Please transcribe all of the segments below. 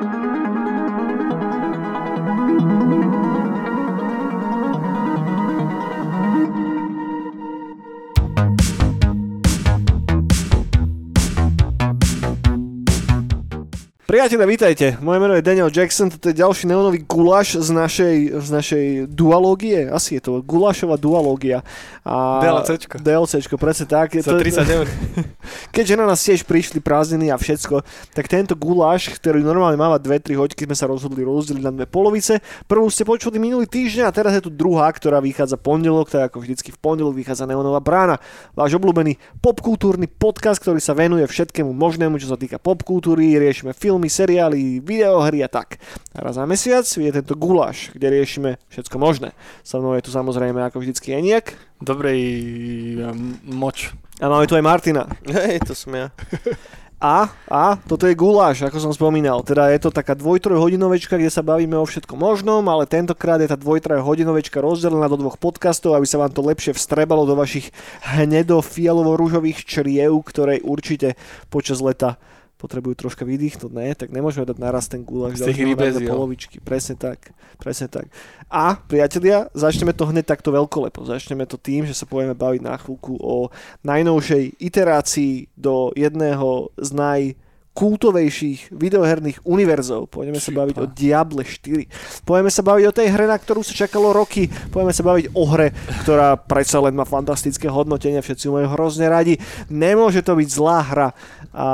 Thank you. Priatelia, vítajte. Moje meno je Daniel Jackson, toto je ďalší neonový guláš z našej, z našej dualógie. Asi je to gulášová dualógia. A DLCčko. DLCčko, presne tak. Za 30 eur. Keďže na nás tiež prišli prázdniny a všetko, tak tento guláš, ktorý normálne máva 2-3 hoďky, sme sa rozhodli rozdeliť na dve polovice. Prvú ste počuli minulý týždeň a teraz je tu druhá, ktorá vychádza pondelok, tak ako vždycky v pondelok vychádza Neonová brána. Váš obľúbený popkultúrny podcast, ktorý sa venuje všetkému možnému, čo sa týka popkultúry, riešime film filmy, seriály, videohry a tak. A raz za mesiac je tento guláš, kde riešime všetko možné. So mnou je tu samozrejme ako vždycky Eniak. Dobrej um, moč. A máme tu aj Martina. Hej, to som ja. A, a toto je guláš, ako som spomínal. Teda je to taká dvoj-trojhodinovečka, kde sa bavíme o všetkom možnom, ale tentokrát je tá dvoj-trojhodinovečka rozdelená do dvoch podcastov, aby sa vám to lepšie vstrebalo do vašich hnedo-fialovo-rúžových čriev, ktoré určite počas leta potrebujú troška vydýchnuť, ne, tak nemôžeme dať naraz ten guláš z tých polovičky. Presne tak, presne tak. A priatelia, začneme to hneď takto veľkolepo. Začneme to tým, že sa budeme baviť na chvíľku o najnovšej iterácii do jedného z naj kultovejších videoherných univerzov. Pôjdeme sa baviť o Diable 4. Pôjdeme sa baviť o tej hre, na ktorú sa čakalo roky. Pôjdeme sa baviť o hre, ktorá predsa len má fantastické hodnotenie, všetci ju majú hrozne radi. Nemôže to byť zlá hra. A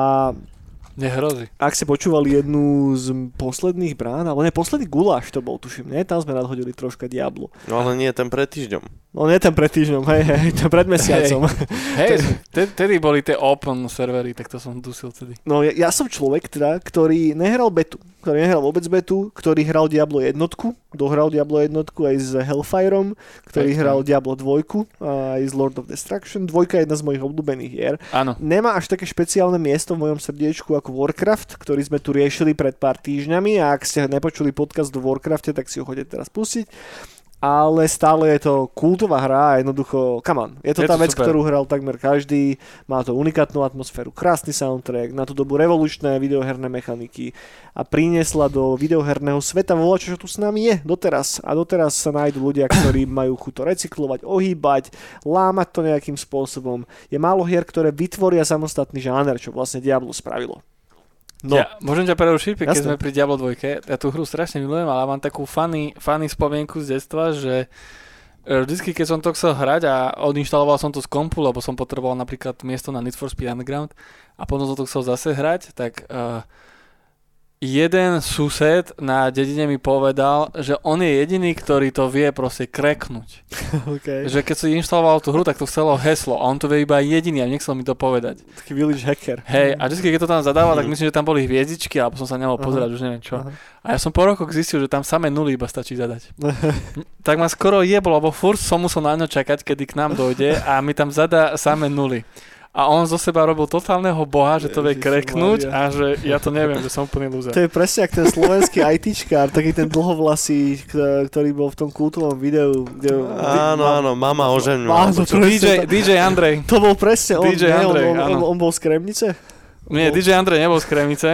Nehrozí. Ak ste počúvali jednu z posledných brán, alebo ne, posledný guláš to bol, tuším, nie? Tam sme nadhodili troška Diablo. No ale nie ten pred týždňom. No nie ten pred týždňom, hej, hej, to pred mesiacom. Hej, hey, tedy boli tie open servery, tak to som dusil tedy. No ja, ja som človek teda, ktorý nehral betu ktorý nehral vôbec betu, ktorý hral Diablo jednotku, dohral Diablo jednotku aj s Hellfireom, ktorý Pekne. hral Diablo 2 aj z Lord of Destruction. Dvojka je jedna z mojich obľúbených hier. Áno. Nemá až také špeciálne miesto v mojom srdiečku ako Warcraft, ktorý sme tu riešili pred pár týždňami a ak ste nepočuli podcast do Warcrafte, tak si ho chodite teraz pustiť ale stále je to kultová hra a jednoducho, come on, je to je tá to vec, super. ktorú hral takmer každý, má to unikátnu atmosféru, krásny soundtrack, na tú dobu revolučné videoherné mechaniky a priniesla do videoherného sveta voľa, čo tu s nami je doteraz. A doteraz sa nájdú ľudia, ktorí majú chuť to recyklovať, ohýbať, lámať to nejakým spôsobom. Je málo hier, ktoré vytvoria samostatný žáner, čo vlastne Diablo spravilo. No. Ja, môžem ťa prerušiť, keď Jasne. sme pri Diablo 2. Ja tú hru strašne milujem, ale mám takú funny, funny spomienku z detstva, že e, vždycky, keď som to chcel hrať a odinštaloval som to z kompu, lebo som potreboval napríklad miesto na Need for Speed Underground a potom som to chcel zase hrať, tak uh, jeden sused na dedine mi povedal, že on je jediný, ktorý to vie proste kreknúť. Okay. Že keď si inštaloval tú hru, tak to chcelo heslo a on to vie iba jediný a nechcel mi to povedať. Taký village hacker. Hej, a vždy, keď to tam zadával, tak myslím, že tam boli hviezdičky, alebo som sa nemohol pozerať, už neviem čo. Aha. A ja som po rokoch zistil, že tam samé nuly iba stačí zadať. tak ma skoro jeblo, lebo furt som musel na ňo čakať, kedy k nám dojde a mi tam zadá samé nuly a on zo seba robil totálneho boha, že to vie kreknúť a že ja to neviem, že som úplný loser. To je presne ako ten slovenský ITčkár, taký ten dlhovlasý, ktorý bol v tom kultovom videu. Kde, áno, áno, mama ožeň. Áno, DJ, DJ Andrej. To bol presne on, DJ Andrej, on, on, on, on bol z Kremnice? Nie, DJ Andrej nebol z Kremnice,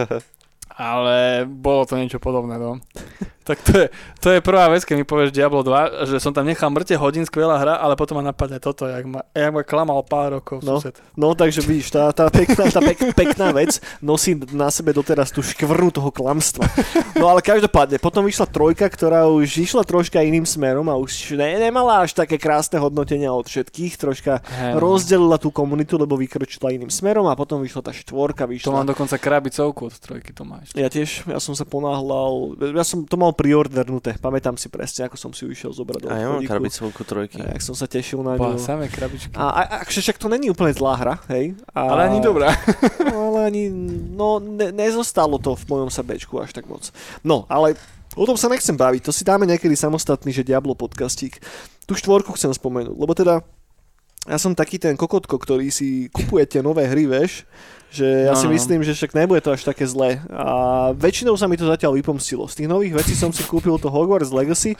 ale bolo to niečo podobné, no. Tak to je, to je prvá vec, keď mi povieš Diablo 2, že som tam nechal mŕte hodín, skvelá hra, ale potom ma napadne toto, jak ma, jak ma klamal pár rokov no, sused. No, takže vidíš, tá, tá, pekná, tá pek, pekná vec nosí na sebe doteraz tú škvrnu toho klamstva. No ale každopádne, potom vyšla trojka, ktorá už išla troška iným smerom a už ne, nemala až také krásne hodnotenia od všetkých, troška hey, no. rozdelila tú komunitu, lebo vykročila iným smerom a potom vyšla tá štvorka. Vyšla. To mám dokonca krabicovku od trojky, to máš. Ja tiež, ja som sa ponáhľal, ja som to mal priordernuté. Pamätám si presne, ako som si ju išiel zobrať do A ja mám krabicovku trojky. A jak som sa tešil na ňu. samé krabičky. A, a, a však to není úplne zlá hra, hej? A, ale ani dobrá. no, ale ani, no ne, nezostalo to v mojom srdečku až tak moc. No, ale O tom sa nechcem baviť, to si dáme niekedy samostatný, že Diablo podcastík. Tu štvorku chcem spomenúť, lebo teda ja som taký ten kokotko, ktorý si kupuje tie nové hry, vieš, že ja si myslím, že však nebude to až také zlé. A väčšinou sa mi to zatiaľ vypomstilo. Z tých nových vecí som si kúpil to Hogwarts Legacy,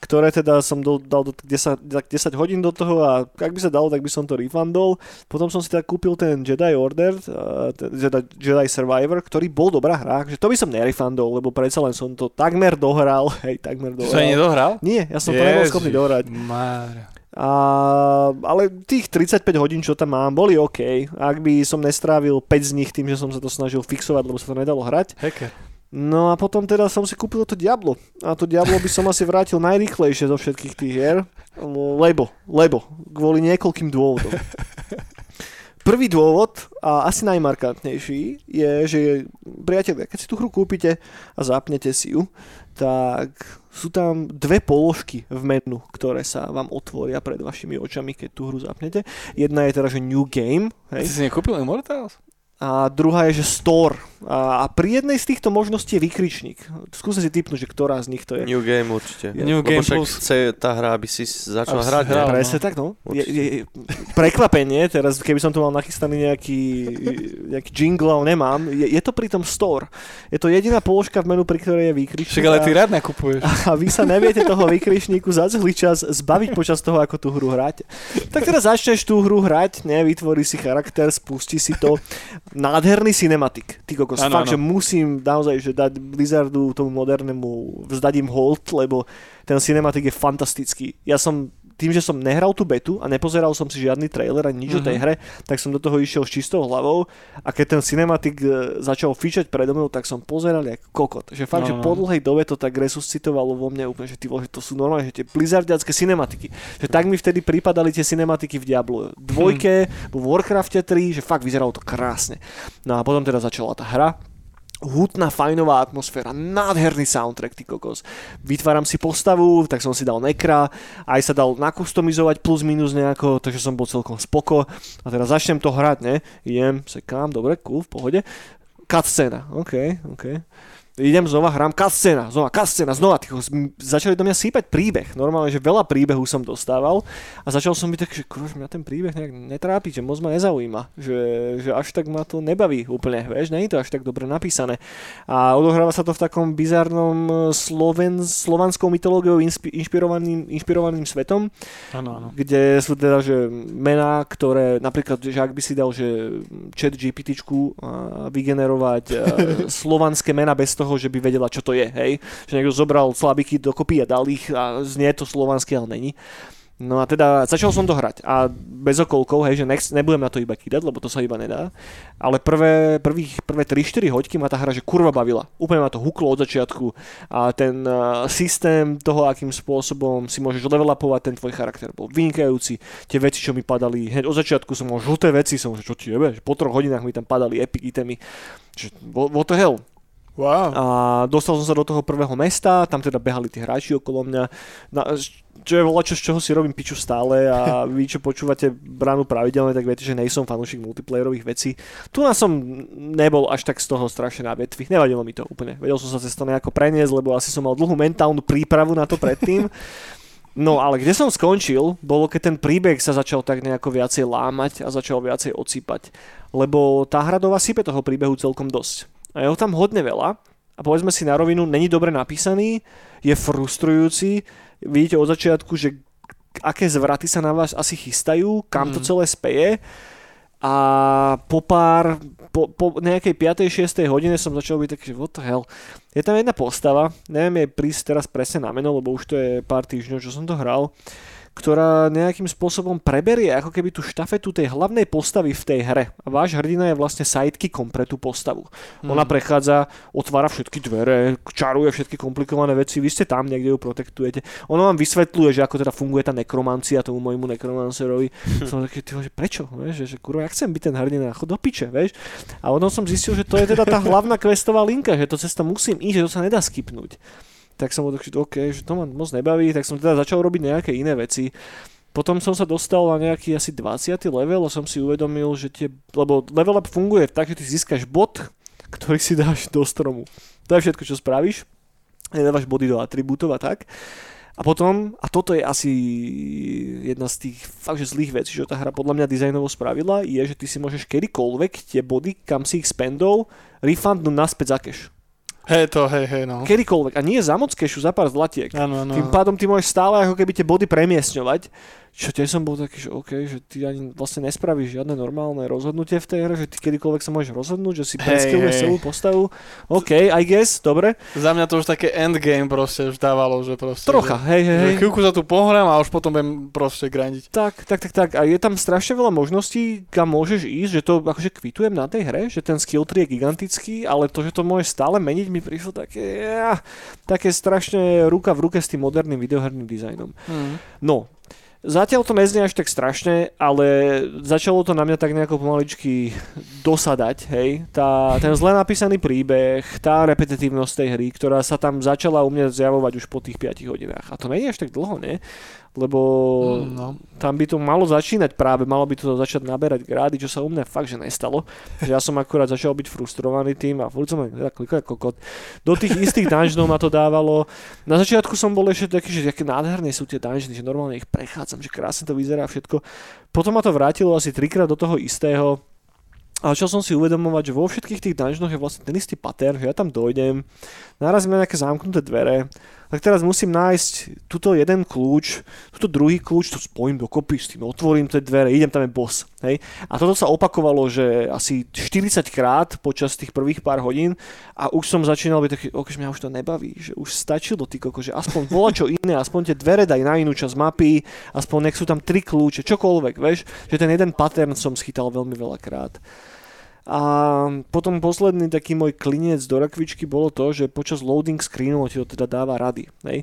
ktoré teda som do, dal do 10, 10 hodín do toho a ak by sa dalo, tak by som to refundol. Potom som si teda kúpil ten Jedi Order, uh, ten Jedi, Jedi Survivor, ktorý bol dobrá hra, že to by som nerefundol, lebo predsa len som to takmer dohral, hej, takmer dohral. Čo nedohral? Nie, ja som to nebol schopný dohrať. Mária. A, ale tých 35 hodín, čo tam mám, boli OK. Ak by som nestrávil 5 z nich tým, že som sa to snažil fixovať, lebo sa to nedalo hrať. Hacker. No a potom teda som si kúpil to Diablo. A to Diablo by som asi vrátil najrychlejšie zo všetkých tých hier. Lebo, lebo, kvôli niekoľkým dôvodom. Prvý dôvod, a asi najmarkantnejší, je, že priatelia, keď si tú hru kúpite a zapnete si ju, tak sú tam dve položky v menu, ktoré sa vám otvoria pred vašimi očami, keď tú hru zapnete. Jedna je teda, že New Game. Hej. Ty si nekúpil Immortals? A druhá je, že Store. A, a pri jednej z týchto možností je vykričník. Skúsim si typnúť, že ktorá z nich to je. New Game určite. Je. New Game plus. chce tá hra, aby si začal Aby si hrať. hral. Presne tak, no. Je, je, prekvapenie, teraz keby som tu mal nachystaný nejaký, nejaký jingle, ale nemám, je, je to pri tom store. Je to jediná položka v menu, pri ktorej je výkričník. Však ale ty rád nakupuješ. a vy sa neviete toho výkričníku za celý čas zbaviť počas toho, ako tú hru hráte. Tak teraz začneš tú hru hrať, ne, vytvorí si charakter, spustí si to. Nádherný cinematik. Ty kokos, Áno, fakt, áno. že musím naozaj že dať Blizzardu tomu modernému, vzdať im hold, lebo ten cinematik je fantastický. Ja som tým, že som nehral tú betu a nepozeral som si žiadny trailer ani nič mm-hmm. o tej Mhm. hre, tak som do toho išiel s čistou hlavou a keď ten cinematik e, začal fičať predo mnou, tak som pozeral jak kokot. Že fakt, No, že no. po dlhej dobe to tak resuscitovalo vo mne úplne, že ty že to sú normálne, že tie blizzardiacké cinematiky. Že tak mi vtedy pripadali tie cinematiky v Diablo dvojke, Hm. v Warcrafte 3, že fakt vyzeralo to krásne. No a potom teda začala tá hra, hutná, fajnová atmosféra, nádherný soundtrack, ty kokos. Vytváram si postavu, tak som si dal nekra, aj sa dal nakustomizovať plus minus nejako, takže som bol celkom spoko. A teraz začnem to hrať, ne? Idem, sekám, dobre, cool, v pohode. Cutscena, OK, OK. Idem znova, hrám cutscena, znova cutscena, znova. Tycho, začali do mňa sípať príbeh. Normálne, že veľa príbehu som dostával a začal som byť tak, že že mňa ten príbeh nejak netrápi, že moc ma nezaujíma. Že, že až tak ma to nebaví úplne, vieš, nie je to až tak dobre napísané. A odohráva sa to v takom bizarnom eh, sloven, slovanskou mytológiou inspi, inšpirovaným, inšpirovaným svetom, Áno, áno. kde sú teda, že mená, ktoré napríklad, že ak by si dal, že chat a vygenerovať a, slovanské mena bez toho, že by vedela, čo to je, hej. Že niekto zobral slabiky dokopy a dal ich a znie to slovanské, ale není. No a teda začal som to hrať a bez okolkov, hej, že nech, nebudem na to iba kýdať, lebo to sa iba nedá. Ale prvé, prvých, prvé 3-4 hoďky ma tá hra že kurva bavila. Úplne ma to huklo od začiatku a ten uh, systém toho, akým spôsobom si môžeš level upovať ten tvoj charakter bol vynikajúci. Tie veci, čo mi padali, hneď od začiatku som mal žlté veci, som že čo ti jebe, po troch hodinách mi tam padali epic itemy. Že, what the hell? Wow. A dostal som sa do toho prvého mesta, tam teda behali tí hráči okolo mňa. Na, čo je voľačo, z čoho si robím piču stále a vy, čo počúvate bránu pravidelne, tak viete, že nejsom fanúšik multiplayerových vecí. Tu nás som nebol až tak z toho strašne na vetvi. Nevadilo mi to úplne. Vedel som sa cez to nejako preniesť, lebo asi som mal dlhú mentálnu prípravu na to predtým. No ale kde som skončil, bolo keď ten príbeh sa začal tak nejako viacej lámať a začal viacej ocípať. Lebo tá hradová sype toho príbehu celkom dosť. A je ho tam hodne veľa a povedzme si na rovinu, není dobre napísaný, je frustrujúci, vidíte od začiatku, že aké zvraty sa na vás asi chystajú, kam to Mhm. celé speje a po pár, po, po nejakej 5. 6. hodine som začal byť taký, že what the hell. Je tam jedna postava, neviem jej prísť teraz presne na meno, lebo už to je pár týždňov, čo som to hral, ktorá nejakým spôsobom preberie ako keby tú štafetu tej hlavnej postavy v tej hre. A váš hrdina je vlastne sidekickom pre tú postavu. Mhm. Ona prechádza, otvára všetky dvere, čaruje všetky komplikované veci, vy ste tam niekde ju protektujete. Ona vám vysvetľuje, že ako teda funguje tá nekromancia tomu môjmu nekromancerovi. Som taký, ty, vole, že prečo? Vieš, že, že kurva, ja chcem byť ten hrdina, chod do piče, vieš. A potom som zistil, že to je teda tá hlavná questová linka, že to cesta musím ísť, že to sa nedá skipnúť. Tak som taký, OK, že to ma moc nebaví, tak som teda začal robiť nejaké iné veci. Potom som sa dostal na nejaký asi 20. level a som si uvedomil, že tie, lebo level up funguje tak, že ty získaš bod, ktorý si dáš do stromu. To je všetko, čo spravíš. Nedávaš body do atribútov a tak. A potom, a toto je asi jedna z tých fakt, že zlých vecí, čo tá hra podľa mňa dizajnovo spravila, je, že ty si môžeš kedykoľvek tie body, kam si ich spendol, refundnúť naspäť za cash. Hej, to, hej, hej, no. Kedykoľvek. A nie za moc kešu, za pár zlatiek. Áno, áno. Tým pádom ty môžeš stále ako keby tie body premiesňovať. Čo tiež som bol taký, že OK, že ty ani vlastne nespravíš žiadne normálne rozhodnutie v tej hre, že ty kedykoľvek sa môžeš rozhodnúť, že si Hej, preskilluješ hej. celú postavu. OK, I guess, dobre. Za mňa to už také endgame proste už dávalo, že proste... Trocha, hej, hej, Že, hej. že chvíľku sa tu pohrám a už potom budem proste grindiť. Tak, tak, tak, tak. A je tam strašne veľa možností, kam môžeš ísť, že to akože kvitujem na tej hre, že ten skill tree je gigantický, ale to, že to môžeš stále meniť, mi prišlo také, ja, také strašne ruka v ruke s tým moderným videoherným dizajnom. Mm. No, Zatiaľ to neznie až tak strašne, ale začalo to na mňa tak nejako pomaličky dosadať, hej. Tá, ten zle napísaný príbeh, tá repetitívnosť tej hry, ktorá sa tam začala u mňa zjavovať už po tých 5 hodinách. A to nie je až tak dlho, ne? Lebo Mm, no. tam by to malo začínať práve, malo by to začať naberať grády, čo sa u mňa fakt, že nestalo. Že ja som akurát začal byť frustrovaný tým a furt som len teda klikal ako kokot. Do tých istých dungeonov ma to dávalo. Na začiatku som bol ešte taký, že aké nádherné sú tie dungeony, že normálne ich prechádzam, že krásne to vyzerá všetko. Potom ma to vrátilo asi trikrát do toho istého. A začal som si uvedomovať, že vo všetkých tých dungeonoch je vlastne ten istý pattern, že ja tam dojdem, narazím na nejaké zamknuté dvere, tak teraz musím nájsť tuto jeden kľúč, tuto druhý kľúč, to spojím dokopy s tým, otvorím tie dvere, idem tam je boss. Hej? A toto sa opakovalo, že asi 40 krát počas tých prvých pár hodín a už som začínal byť taký, ok, mňa už to nebaví, že už stačilo ty koko, že aspoň bola čo iné, aspoň tie dvere daj na inú časť mapy, aspoň nech sú tam tri kľúče, čokoľvek, vieš, že ten jeden pattern som schytal veľmi veľa krát. A potom posledný taký môj klinec do rakvičky bolo to, že počas loading screenov ti to teda dáva rady. Hej?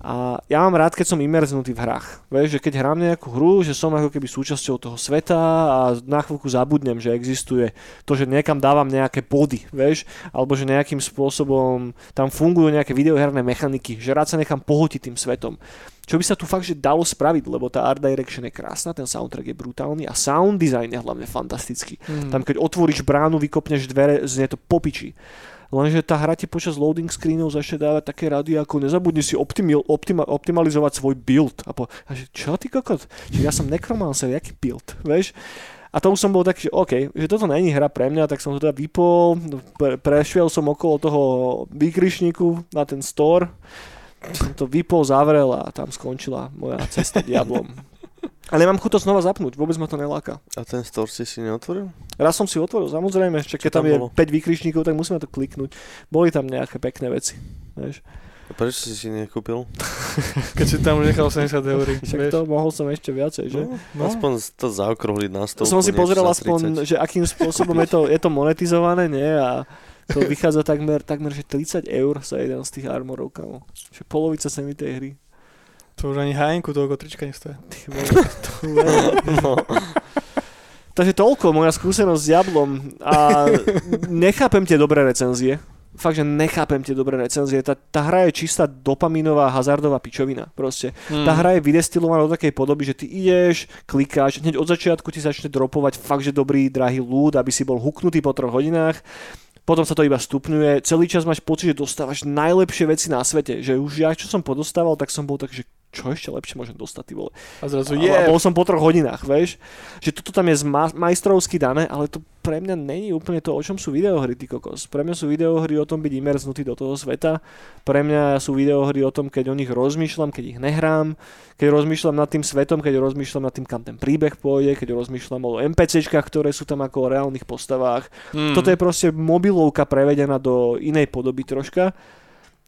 A ja mám rád, keď som imerznutý v hrách. Vieš, že keď hrám nejakú hru, že som ako keby súčasťou toho sveta a na chvíľku zabudnem, že existuje to, že niekam dávam nejaké body, vieš, alebo že nejakým spôsobom tam fungujú nejaké videoherné mechaniky, že rád sa nechám pohotiť tým svetom. Čo by sa tu fakt, že dalo spraviť, lebo tá art direction je krásna, ten soundtrack je brutálny a sound design je hlavne fantastický. Mm. Tam keď otvoríš bránu, vykopneš dvere, znie to popiči. Lenže tá hra ti počas loading screenov začne dávať také rady, ako nezabudni si optimil, optima, optimalizovať svoj build. A, po, a že čo ty kokot? Čiže ja som nekromancer, jaký build, vieš? A to som bol taký, že OK, že toto není hra pre mňa, tak som to teda vypol, pre, prešiel som okolo toho výkrišníku na ten store, som to vypol, zavrel a tam skončila moja cesta diablom. Ale nemám chuť to znova zapnúť, vôbec ma to neláka. A ten store si si neotvoril? Raz som si otvoril, samozrejme, ešte keď tam, tam je bolo? 5 výkričníkov, tak musíme to kliknúť. Boli tam nejaké pekné veci. Vieš. A prečo si si nekúpil? Keď si tam už nechal 80 eur, Však vieš. to mohol som ešte viacej, že? No, No. Aspoň to zaokrúhliť na stovku. som si pozrel aspoň, 30. že akým spôsobom je to, je to monetizované, nie? A to vychádza takmer, takmer že 30 eur za jeden z tých armorov, kamo. Že polovica ceny tej hry. To už ani hájenku toľko trička nestojí. No, Takže toľko moja skúsenosť s Diablom a nechápem tie dobré recenzie. Fakt, že nechápem tie dobré recenzie. Tá, tá hra je čistá dopaminová, hazardová pičovina. Proste. Mm. Tá hra je vydestilovaná do takej podoby, že ty ideš, klikáš, hneď od začiatku ti začne dropovať fakt, že dobrý, drahý ľud, aby si bol huknutý po troch hodinách. Potom sa to iba stupňuje. Celý čas máš pocit, že dostávaš najlepšie veci na svete. Že už ja, čo som podostával, tak som bol tak, že čo ešte lepšie môžem dostať, ty vole. A zrazu Je. A bol som po troch hodinách, vieš. Že toto tam je zma- majstrovsky dané, ale to pre mňa není úplne to, o čom sú videohry, ty kokos. Pre mňa sú videohry o tom byť imerznutý do toho sveta. Pre mňa sú videohry o tom, keď o nich rozmýšľam, keď ich nehrám, keď rozmýšľam nad tým svetom, keď rozmýšľam nad tým, kam ten príbeh pôjde, keď rozmýšľam o NPCčkách, ktoré sú tam ako o reálnych postavách. Mm. Toto je proste mobilovka prevedená do inej podoby troška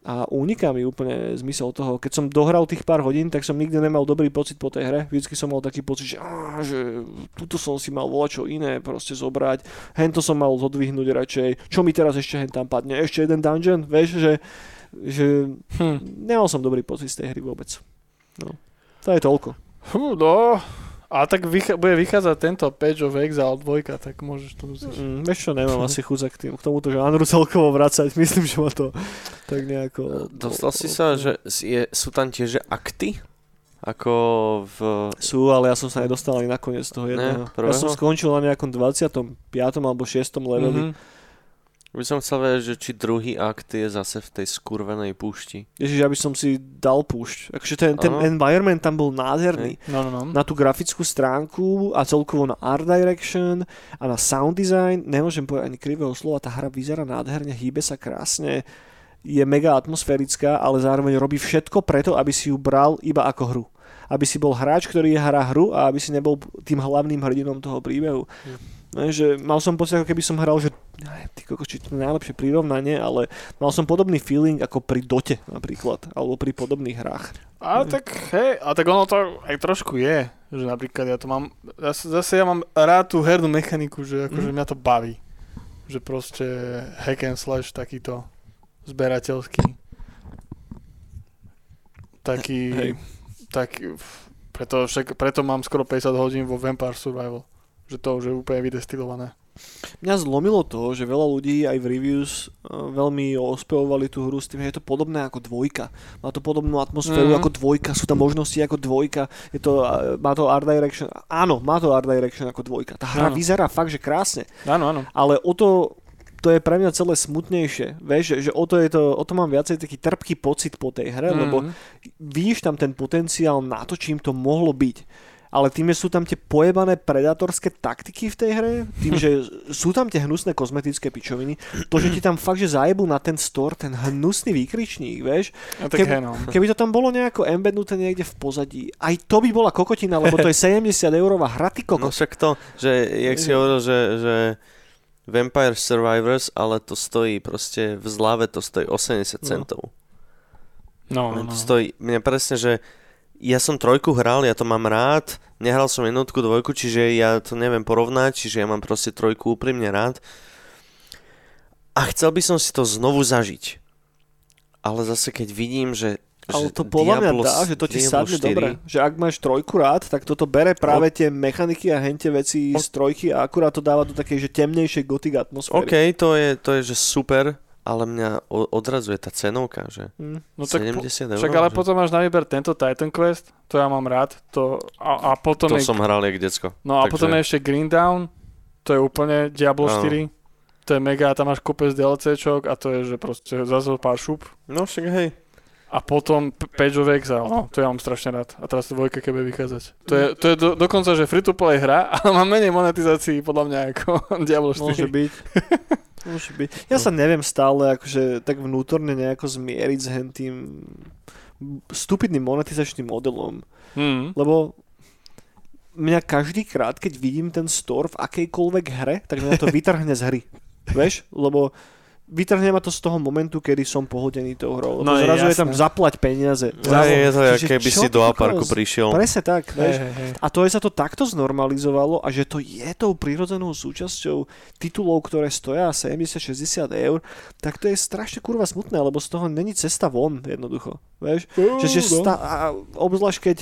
a uniká mi úplne zmysel toho. Keď som dohral tých pár hodín, tak som nikdy nemal dobrý pocit po tej hre. Vždycky som mal taký pocit, že, á, že tuto som si mal volať čo iné proste zobrať. Hento som mal zodvihnúť radšej. Čo mi teraz ešte hen tam padne? Ešte jeden dungeon? Vieš, že, že Hm. nemal som dobrý pocit z tej hry vôbec. No. To je toľko. Fú, no. A tak vychá, bude vychádzať tento Page of Exile 2, tak môžeš to uziť. Mm, vieš čo, nemám asi chuť k, tým, k tomuto žánru celkovo vracať. Myslím, že ma to tak nejako... Dostal si sa, že je, sú tam tiež že akty? Ako v... Sú, ale ja som sa nedostal ani nakoniec toho jedného. ja prvého? som skončil na nejakom 25. alebo 6. leveli. Mhm. By som chcel vedieť, že či druhý akt je zase v tej skurvenej púšti. Ježiš, ja by som si dal púšť. Akože ten, ten environment tam bol nádherný. No, no, no. Na tú grafickú stránku a celkovo na art direction a na sound design. Nemôžem povedať ani krivého slova, tá hra vyzerá nádherne, hýbe sa krásne. je mega atmosférická, ale zároveň robí všetko preto, aby si ju bral iba ako hru. Aby si bol hráč, ktorý hrá hru a aby si nebol tým hlavným hrdinom toho príbehu. Mm. Ne, že mal som pocit, ako keby som hral, že ty koko, či to je najlepšie prirovnanie, ale mal som podobný feeling ako pri Dote napríklad, alebo pri podobných hrách. A tak, hej, a tak ono to aj trošku je, že napríklad ja to mám, zase, zase ja mám rád tú hernú mechaniku, že akože mm. mňa to baví. Že proste hack and slash takýto zberateľský. Taký, hej. Taký, preto, však, preto mám skoro 50 hodín vo Vampire Survival že to už je úplne vydestilované. Mňa zlomilo to, že veľa ľudí aj v reviews eh, veľmi ospevovali tú hru s tým, že je to podobné ako dvojka. Má to podobnú atmosféru mm. ako dvojka, sú tam možnosti ako dvojka, je to, má to art direction. Áno, má to art direction ako dvojka. Tá hra áno. vyzerá fakt, že krásne. Áno, áno. Ale o to, to je pre mňa celé smutnejšie. Vieš, že, že o, to je to, o to mám viacej taký trpký pocit po tej hre, mm. lebo vidíš tam ten potenciál na to, čím to mohlo byť ale tým, že sú tam tie pojebané predatorské taktiky v tej hre, tým, že sú tam tie hnusné kozmetické pičoviny, to, že ti tam fakt, že zajebu na ten store ten hnusný výkričník, vieš, no, tak keby, no. keby to tam bolo nejako embednuté niekde v pozadí, aj to by bola kokotina, lebo to je 70 eurová hra, ty kokos. No však to, že jak si hovoril, že, že Vampire Survivors, ale to stojí proste v zlave, to stojí 80 centov. No, no, no. Stojí, mne presne, že ja som trojku hral, ja to mám rád, nehral som jednotku, dvojku, čiže ja to neviem porovnať, čiže ja mám proste trojku úprimne rád. A chcel by som si to znovu zažiť. Ale zase keď vidím, že ale to podľa mňa dá, že to ti sadne dobre. Že ak máš trojku rád, tak toto bere práve tie mechaniky a hente veci z trojky a akurát to dáva do takej že temnejšej gotik atmosféry. OK, to je, to je že super, ale mňa odrazuje tá cenovka, že mm. no 70 eur. Však ale že... potom máš na výber tento Titan Quest, to ja mám rád. To, a, a potom to je, som hral jak decko. No a takže... potom je ešte Green Down, to je úplne Diablo ano. 4. To je mega, tam máš kopec DLCčok a to je, že proste zase pár šup. No však hej. A potom Page of Exile, no, to ja mám strašne rád. A teraz to dvojka keby vychádzať. To je, to je do, dokonca, že free to play hra, ale má menej monetizácií podľa mňa ako Diablo 4. Môže byť. Môže byť. Ja sa neviem stále akože tak vnútorne nejako zmieriť s tým stupidným monetizačným modelom. Mm. Lebo mňa každý krát, keď vidím ten store v akejkoľvek hre, tak mňa to vytrhne z hry. Vieš? Lebo vytrhne ma to z toho momentu, kedy som pohodený tou hrou. No zrazu je, je tam zaplať peniaze. No, je to, Čiže, keby si do aparku prišiel. Presne tak. Hey, hey, hey. A to je sa to takto znormalizovalo a že to je tou prirodzenou súčasťou titulov, ktoré stoja 70-60 eur, tak to je strašne kurva smutné, lebo z toho není cesta von jednoducho. Vieš? Uh, že, že no. sta- a obzvlášť keď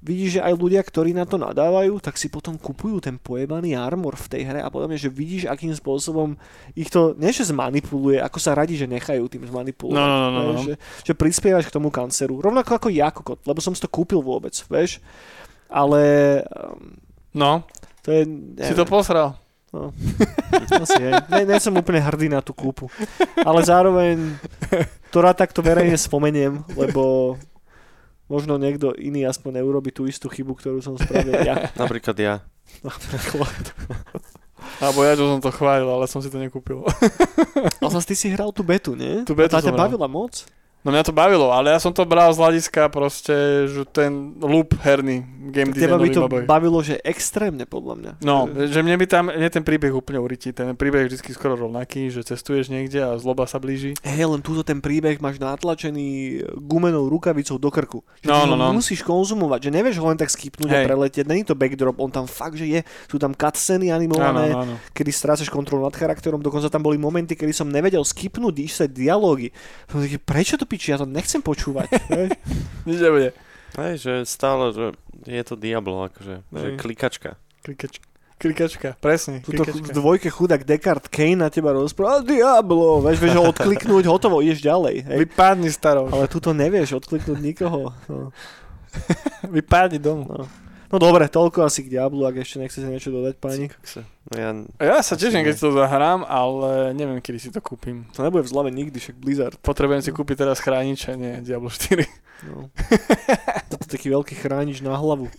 vidíš, že aj ľudia, ktorí na to nadávajú, tak si potom kupujú ten pojebaný armor v tej hre a potom je, že vidíš, akým spôsobom ich to, nie že zmanipuluje, ako sa radí, že nechajú tým zmanipulovať. No, no, no, no, no. Že, že prispievaš k tomu kanceru. Rovnako ako ja, kokot, lebo som si to kúpil vôbec, vieš. Ale... Um, no, to je, si to posral. No, asi. Ne, ne som úplne hrdý na tú kúpu. Ale zároveň to rád takto verejne spomeniem, lebo možno niekto iný aspoň neurobi tú istú chybu, ktorú som spravil ja. Napríklad ja. Napríklad. Alebo ja, čo som to chválil, ale som si to nekúpil. ale ty si hral tú betu, nie? Tú betu A tá ťa bavila moc? No mňa to bavilo, ale ja som to bral z hľadiska proste, že ten loop herný, game design. by to boj. bavilo, že extrémne podľa mňa. No, že mne by tam, mne ten príbeh úplne urytí, ten príbeh je vždy skoro rovnaký, že cestuješ niekde a zloba sa blíži. Hej, len túto ten príbeh máš natlačený gumenou rukavicou do krku. Že no, no, no. musíš konzumovať, že nevieš ho len tak skipnúť Hej. a preletieť, není to backdrop, on tam fakt, že je, sú tam cutscény animované, no, no, no. kedy strácaš kontrolu nad charakterom, dokonca tam boli momenty, kedy som nevedel skipnúť, sa dialógy. Prečo to piči, ja to nechcem počúvať. Nič nebude. Hej, že stále, že je to Diablo, akože, že klikačka. Klikačka. Klikačka, presne. Tuto v dvojke chudák Descartes Kane na teba rozpráva, Diablo, vieš, vieš ho odkliknúť, hotovo, ideš ďalej. Hej. Vypadni starou. Ale tu to nevieš odkliknúť nikoho. No. Vypadni domu. No. No dobre, toľko asi k Diablu, ak ešte nechcete niečo dodať, pani. No ja, ja sa teším, keď to zahrám, ale neviem, kedy si to kúpim. To nebude v zlave nikdy, však Blizzard. Potrebujem si kúpiť teraz chránič a nie Diablo 4. No. Toto je taký veľký chránič na hlavu.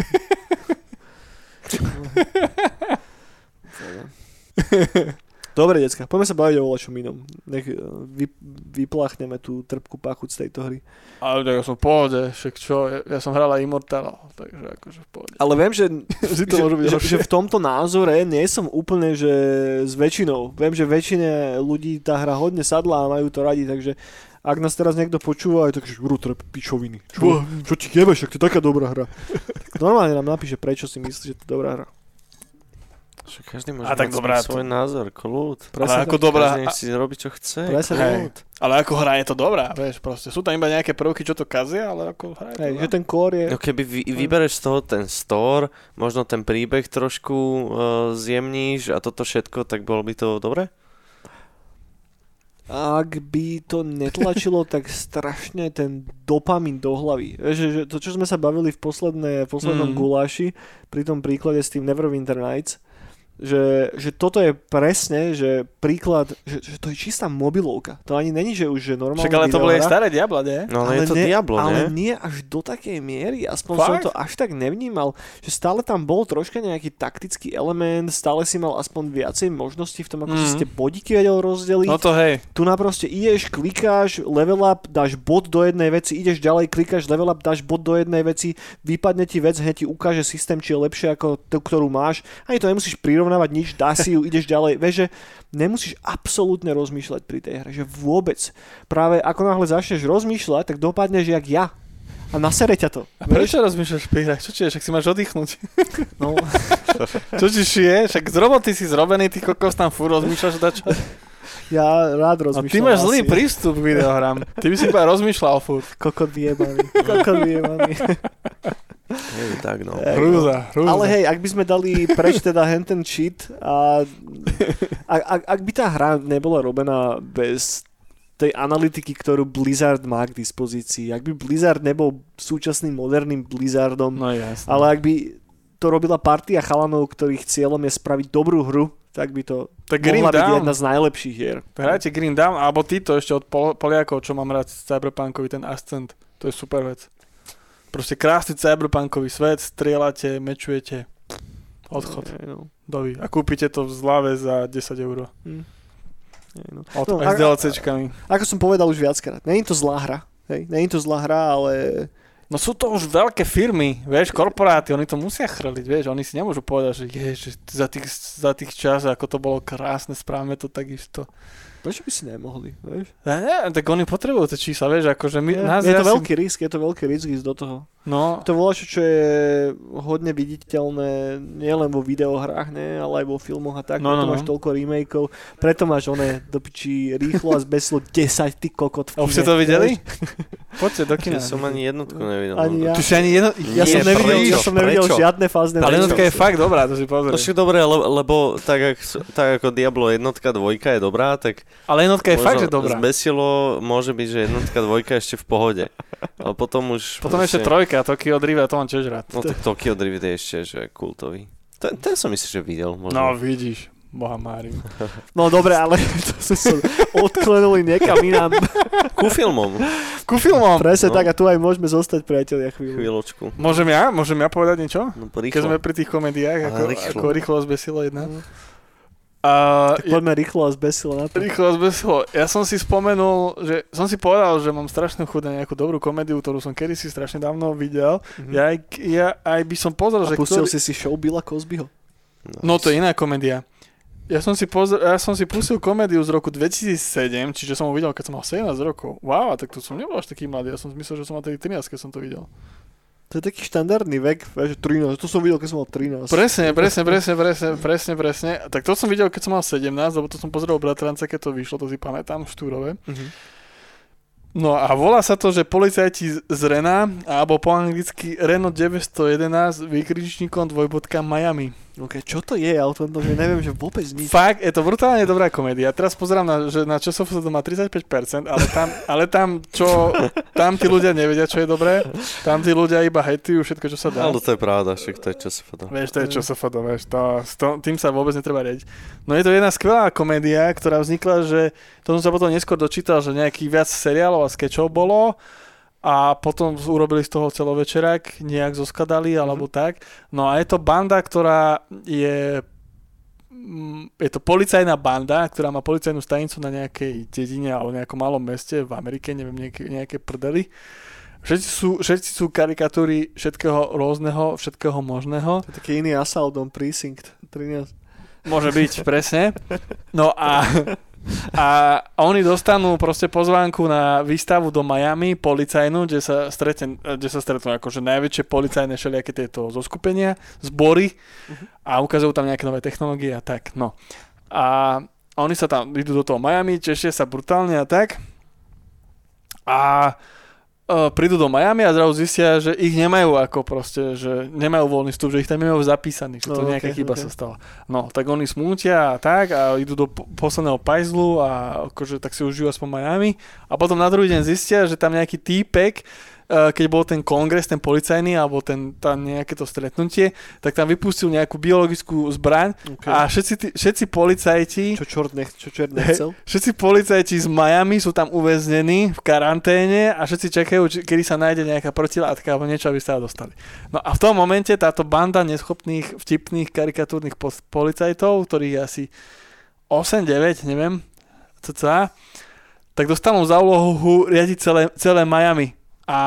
Dobre, decka, poďme sa baviť o voľačom inom. Nech eh, vy, vypláchneme tú trpkú pachuť z tejto hry. Ale tak ja som v pohode, však čo, ja, ja som hral aj Immortal, takže akože v pohode. Ale viem, že, Si to že, môže byť že, že v tomto názore nie som úplne že s väčšinou. Viem, že väčšine ľudí tá hra hodne sadla a majú to radi, takže ak nás teraz niekto počúva, je tak, že to je pičoviny. Čo, čo ti jebeš, ak to je taká dobrá hra. Tak normálne nám napíše, prečo si myslíš, že to je dobrá hra. Že každý môže A tak dobrá, svoj názor, kľud. Ale ako dobrá, Každý si robí, čo chce. Presne Hej. kľud. ale ako hra je to dobrá, vieš, proste. Sú tam iba nejaké prvky, čo to kazia, ale ako hra je to Hej, že ten core je... No keby vy, vybereš z toho ten store, možno ten príbeh trošku uh, zjemníš a toto všetko, tak bolo by to dobre? ak by to netlačilo tak strašne ten dopamin do hlavy. Že, že to, čo sme sa bavili v, posledné, v poslednom mm. guláši, pri tom príklade s tým Neverwinter Nights, že, že toto je presne, že príklad, že, že to je čistá mobilovka. To ani není, že už že normálne Však ale to boli aj staré Diabla, nie? No ale, je to ne, Diablo, ale nie? nie až do takej miery, aspoň Fakt? som to až tak nevnímal, že stále tam bol troška nejaký taktický element, stále si mal aspoň viacej možností v tom, ako mm. si Mhm. ste bodíky vedel rozdeliť. No to hej. Tu na proste ideš, klikáš, level up, dáš bod do jednej veci, ideš ďalej, klikáš, level up, dáš bod do jednej veci, vypadne ti vec, hneď ti ukáže systém, či je lepšie ako tú, ktorú máš. Ani to nemusíš prirovnávať nič, dá si ju, ideš ďalej. Vieš, že nemusíš absolútne rozmýšľať pri tej hre, že vôbec. Práve ako náhle začneš rozmýšľať, tak dopadneš jak ja. A nasere ťa to. A prečo rozmýšľaš pri hrách? Čo ti je? Však si máš oddychnúť. No, Čo ti šije? Však z roboty si zrobený, ty kokos tam furt rozmýšľaš dačo. ja rád rozmýšľam. ty máš zlý asi. prístup k videohrám. Ty by si iba rozmýšľal furt. Kokot vyjebaný. Kokot vyjebaný. Hej, tak no. Hej, no. Hrúza, hrúza. Ale hej, ak by sme dali preč teda hen ten cheat a ak, ak, ak by tá hra nebola robená bez tej analytiky, ktorú Blizzard má k dispozícii, ak by Blizzard nebol súčasným moderným Blizzardom, No jasne. ale ak by to robila partia chalanov, ktorých cieľom je spraviť dobrú hru, tak by to Tak Green mohla byť Down. jedna z najlepších hier. Hrajte Green Down, alebo títo ešte od Pol- Poliakov, čo mám rád z Cyberpunkovi, ten Ascent. To je super vec. Proste krásny cyberpunkový svet, strieľate, mečujete. Odchod. Hej, no. Dovi. A kúpite to v zlave za 10 eur. Hej, no. Od, No, aj s a- DLCčkami. Ako som povedal už viackrát, není to zlá hra. Hej, není to zlá hra, ale No sú to už veľké firmy, vieš, korporáty, oni to musia chrliť, vieš, oni si nemôžu povedať, že je, že za tých, za tých čas, ako to bolo krásne, správame to takisto. Prečo by si nemohli, vieš? Neviem, tak oni potrebujú tie čísla, vieš, akože my, Je, nás je to ja si- veľký risk, je to veľký risk ísť do toho. No, To voľa, čo je hodne viditeľné nielen vo videohrách, ne, ale aj vo filmoch a tak, No, no, máš no. toľko remakeov, preto máš oné do piči rýchlo a zbeslo 10 ty kokot v a už kine, ste to videli? Poďte do kina. Ja som ani jednotku nevidel. Ani ja. Ty si ani jedno... Ja som nevidel, ja prečo? som nevidel Prečo? žiadne fázne Ale jednotka je fakt dobrá, to si pozri. No však dobre, le, lebo tak, ak, tak ako Diablo jednotka, dvojka je dobrá, tak Ale jednotka je fakt, že dobrá. zbesilo môže byť, že jednotka, dvojka ešte v pohode. Ale potom už... Potom ešte proste- trojka, Tokyo Drive, to mám tiež rád. No tak Tokyo Drift je ešte, že kultový. Ten, ten som myslím, že videl. Možno. No vidíš, boha máriu. No dobre, ale to sme sa odklenuli niekam inám. Ku filmom. Ku filmom. Presne No. tak a tu aj môžeme zostať priatelia chvíľu. Chvíľočku. Môžem ja? Môžem ja povedať niečo? No, Keď sme rýchlo. pri tých komediách, Ale ako, rýchlo. ako rýchlo zbesilo jedna. Mm. A, Tak poďme rýchlo a zbesilo na to. Rýchlo zbesilo. Ja som si spomenul, že som si povedal, že mám strašnú chuť na nejakú dobrú komédiu, ktorú som kedysi strašne dávno videl. Mhm. Ja, aj, ja aj by som pozrel, A že pustil ktorý... si si show Billa Cosbyho. No to je iná komédia. Ja som si, pozr- ja som si pustil komédiu z roku 2007, čiže som ho videl, keď som mal 17 rokov. Wow, tak to som nebol až taký mladý, ja som myslel, že som mal tedy 13, keď som to videl. To je taký štandardný vek, vieš, 13, to som videl, keď som mal 13. Presne, presne, presne, presne, presne, presne. Tak to som videl, keď som mal 17, lebo to som pozrel bratrance, keď to vyšlo, to si pamätám, v Štúrove. Mhm. No a volá sa to, že policajti z Rena, alebo po anglicky Renault 911 výkričníkom dvojbodka Miami. Ok, čo to je? Ja o tomto že neviem, že vôbec nič. Fakt, je to brutálne dobrá komédia. Teraz pozerám, na, že na ČSOF to má 35%, ale tam, ale tam, čo, tam tí ľudia nevedia, čo je dobré. Tam tí ľudia iba hejtujú všetko, čo sa dá. Ale to je pravda, však to je foto. Vieš, to je čo sa foto, vieš, to, to, tým sa vôbec netreba riadiť. No je to jedna skvelá komédia, ktorá vznikla, že to som sa potom neskôr dočítal, že nejakých viac seriálov a skečov bolo a potom urobili z toho celovečerák, nejak zoskadali alebo tak. No a je to banda, ktorá je mm, je to policajná banda, ktorá má policajnú stanicu na nejakej dedine alebo nejakom malom meste v Amerike, neviem, nejaké, nejaké prdely. Všetci sú, všetci sú karikatúry všetkého rôzneho, všetkého možného. To je taký iný Assault on Precinct 13. Môže byť, presne. No a a oni dostanú proste pozvánku na výstavu do Miami policajnú, kde sa, stretne, kde sa stretnú akože najväčšie policajné všelijaké tieto zoskupenia, zbory a ukazujú tam nejaké nové technológie a tak. No. A oni sa tam idú do toho Miami, tešia sa brutálne a tak. A prídu do Miami a zrazu zistia, že ich nemajú ako proste, že nemajú voľný vstup, že ich tam nemajú zapísaný, že to no, nejaká okay, chyba okay. sa stala. No, tak oni smútia a tak a idú do posledného pajzlu a akože tak si užívajú aspoň Miami a potom na druhý deň zistia, že tam nejaký týpek keď bol ten kongres, ten policajný, alebo ten, tam nejaké to stretnutie, tak tam vypustil nejakú biologickú zbraň okay. a všetci, tí, všetci policajti... Čo čort nech, čo čort nechcel? Všetci policajti z Miami sú tam uväznení v karanténe a všetci čakajú, kedy sa nájde nejaká protilátka alebo niečo, aby sa dostali. No a v tom momente táto banda neschopných, vtipných, karikatúrnych policajtov, ktorých je asi 8-9, neviem, cca, tak dostanú za úlohu riadiť celé, celé Miami a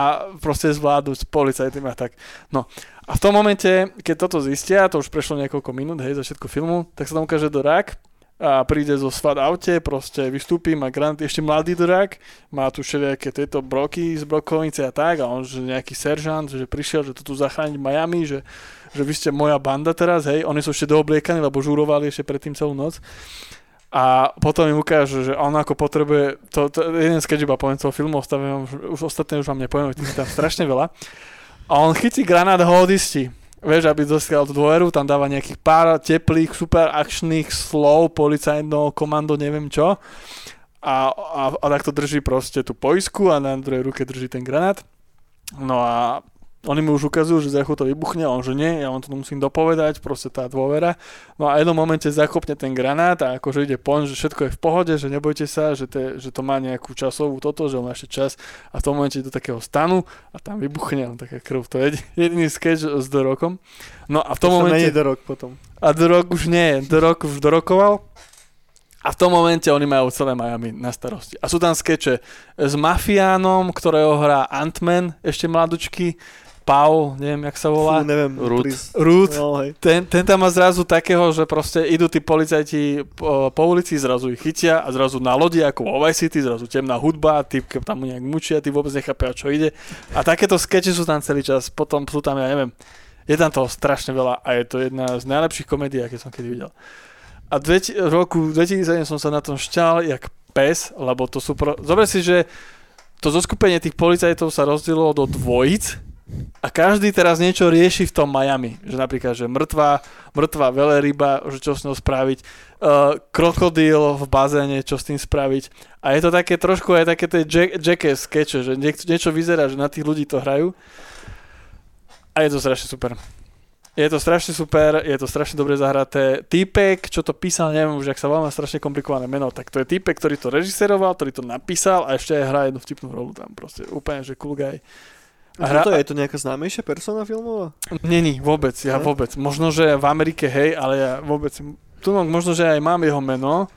proste zvládnuť s policajtmi a tak. No a v tom momente, keď toto zistia, to už prešlo niekoľko minút, hej, za všetko filmu, tak sa tam ukáže Dorák a príde zo SWAT aute, proste vystúpi, má grant, ešte mladý Dorák, má tu všelijaké tieto broky z brokovnice a tak a on, že nejaký seržant, že prišiel, že to tu zachrániť Miami, že, že vy ste moja banda teraz, hej, oni sú ešte doobliekaní, lebo žurovali ešte predtým celú noc a potom im ukážu, že on ako potrebuje, to, to jeden sketch iba poviem toho filmu, ostatné, už ostatné už vám nepoviem, tých tam strašne veľa. A on chytí granát a ho odistí. Vieš, aby dostal tú dôveru, tam dáva nejakých pár teplých, super akčných slov, policajno, komando, neviem čo. A, a, a takto drží proste tú poisku a na druhej ruke drží ten granát. No a oni mu už ukazujú, že za to vybuchne, on že nie, ja vám to musím dopovedať, proste tá dôvera. No a v jednom momente zakopne ten granát a akože ide pon, že všetko je v pohode, že nebojte sa, že, te, že to má nejakú časovú toto, že on má ešte čas a v tom momente do takého stanu a tam vybuchne, on taká krv. To je jediný sketch s Dorokom. No a v tom to momente... do rok potom. A Dorok už nie, Dorok už dorokoval. A v tom momente oni majú celé Miami na starosti. A sú tam skeče s mafiánom, ktorého hrá Ant-Man, ešte mladučky, Paul, neviem, jak sa volá. Fú, neviem. Root. Root. No, ten, ten tam má zrazu takého, že proste idú tí policajti po, po ulici, zrazu ich chytia a zrazu na lodi ako vo Vice City, zrazu temná hudba, typ tam nejak mučia, ty vôbec nechápe, čo ide. A takéto skeče sú tam celý čas, potom sú tam, ja neviem, je tam toho strašne veľa a je to jedna z najlepších komédií, aké som kedy videl. A v roku 2007 som sa na tom šťal jak pes, lebo to sú... Pro... Zober si, že to zoskupenie tých policajtov sa rozdielilo do dvojic, a každý teraz niečo rieši v tom Miami. Že napríklad, že mŕtva, mŕtva veleryba, že čo s ňou spraviť, uh, krokodíl v bazéne, čo s tým spraviť. A je to také trošku aj také tie jack, jackass skeče, že niečo, niečo vyzerá, že na tých ľudí to hrajú. A je to strašne super. Je to strašne super, je to strašne dobre zahraté. Týpek, čo to písal, neviem už, ak sa volá strašne komplikované meno, tak to je týpek, ktorý to režiseroval, ktorý to napísal a ešte aj hrá jednu vtipnú rolu tam proste. Úplne, že cool guy. Hra... to je to nejaká známejšia persona filmová? Není, vôbec, ja ne? vôbec. Možno, že v Amerike, hej, ale ja vôbec. Tu možno, že aj mám jeho meno,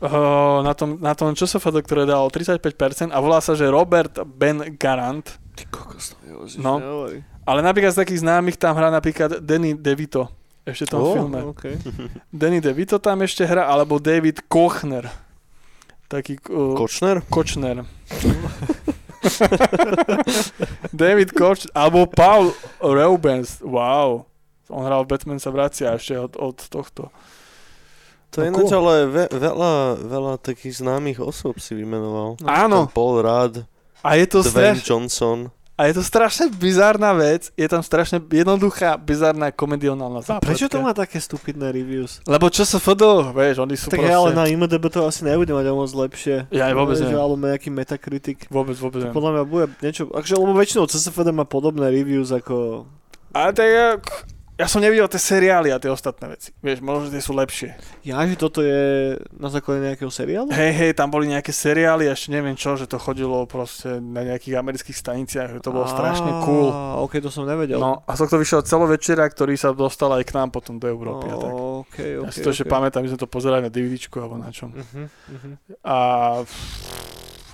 uh, na tom, na tom ČSFD, ktoré dalo 35% a volá sa, že Robert Ben Garant. Ty kokos, to no. Ale napríklad z takých známych tam hrá napríklad Danny DeVito. Ešte v tom oh, filme. Okay. Danny DeVito tam ešte hrá, alebo David Kochner. Taký... Uh, Kočner? Kočner. David Koch, alebo Paul Reubens, wow. On hral Batman sa vracia ešte od, od tohto. To je no, cool. ale ve, veľa, veľa takých známych osôb si vymenoval. No. Áno. Paul Rudd, a je to Dwayne straš... Johnson. A je to strašne bizárna vec, je tam strašne jednoduchá, bizárna komedionálna zápletka. Prečo to má také stupidné reviews? Lebo čo sa FDO, vieš, oni sú tak proste... ale na IMDB to asi nebude mať o moc lepšie. Ja aj vôbec neviem. Alebo nejaký metakritik. Vôbec, vôbec neviem. Podľa mňa bude niečo, akže, lebo väčšinou CSFD má podobné reviews ako... A tak ja som nevidel tie seriály a tie ostatné veci. Vieš, možno, že tie sú lepšie. Ja, že toto je na základe nejakého seriálu? Hej, hej, tam boli nejaké seriály, ešte neviem čo, že to chodilo proste na nejakých amerických staniciach, to bolo strašne cool. Ok, to som nevedel. No, a to vyšiel celovečera, ktorý sa dostal aj k nám potom do Európy a tak. Okay, okay, ja si to ešte pamätám, my sme to pozerali na DVDčku alebo na čom. Uh-huh, uh-huh. A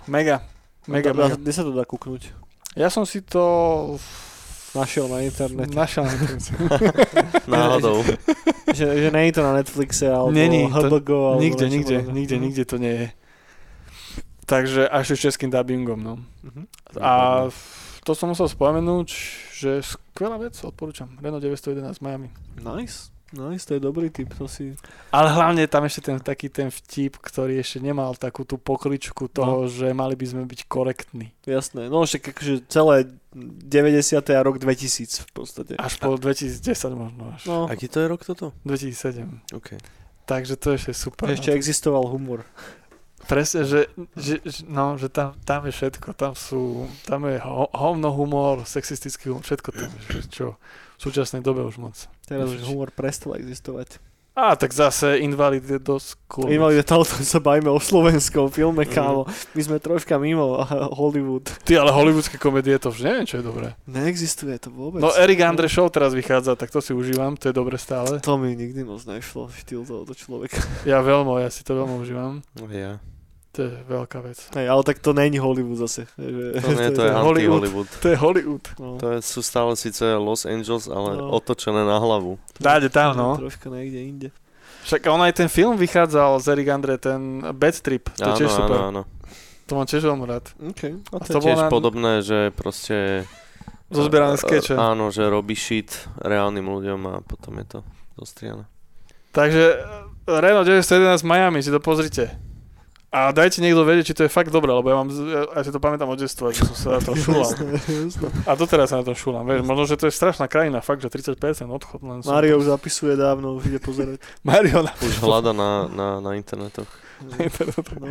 mega, mega, mega. Kde sa to dá kúknúť? Ja som si to Našiel na internete. Našiel na internete. Náhodou. že, že nie je to na Netflixe alebo Není, HBGO. Alebo nikde, nikde, podobné. nikde, Mhm. nikde to nie je. Takže až s českým dubbingom, no. Mhm. A to som musel spomenúť, že skvelá vec, odporúčam. Renault 911 Miami. Nice. Nice, to je dobrý tip, to si... Ale hlavne tam ešte ten taký ten vtip, ktorý ešte nemal takú tú pokličku toho, no. že mali by sme byť korektní. Jasné, no však akože celé 90. a rok 2000 v podstate. Až po 2010 možno až. No, Aký to je rok toto? 2007. OK. Takže to je ešte super. ešte no. existoval humor. Presne, že, že, no, že tam, tam je všetko, tam sú, tam je ho, hovno humor, sexistický humor, všetko tam je, že čo v súčasnej dobe už moc. Teraz už humor prestal existovať. A tak zase Invalid je dosť cool. Invalid, to sa bavíme o slovenskom filme, kámo. My sme troška mimo Hollywood. Ty, ale hollywoodske komedie to už neviem, čo je dobré. Neexistuje to vôbec. No Eric Andre Show teraz vychádza, tak to si užívam, to je dobre stále. To mi nikdy moc nešlo, štýl tohoto človeka. Ja veľmi, ja si to veľmi užívam. Ja. To je veľká vec. Hej, ale tak to není Hollywood zase. Že, To nie, to je Hollywood. anti-Hollywood. To je Hollywood. No, To je, sú stále síce Los Angeles, ale No. otočené na hlavu. Dáde tam, no. Troška niekde inde. Však on aj ten film vychádzal z Eric Andre, ten Bad Trip, to je Áno, tiež super. áno, áno. To mám tiež veľmi rád. OK. A A to, to je tiež na- podobné, že proste... Zozbierané e, skeče. Áno, že robí shit reálnym ľuďom a potom je to zostriané. Takže Renault 911 Miami, si to pozrite. A dajte niekto vedieť, či to je fakt dobré, lebo ja mám, ja, ja si to pamätám od detstva, že som sa na to šulal. A doteraz sa na to šulám, vieš, možno, že to je strašná krajina, fakt, že 30% odchod len som- Mario už zapisuje dávno, už ide pozerať. Mario na, Už hľada na, na, na internetoch. No.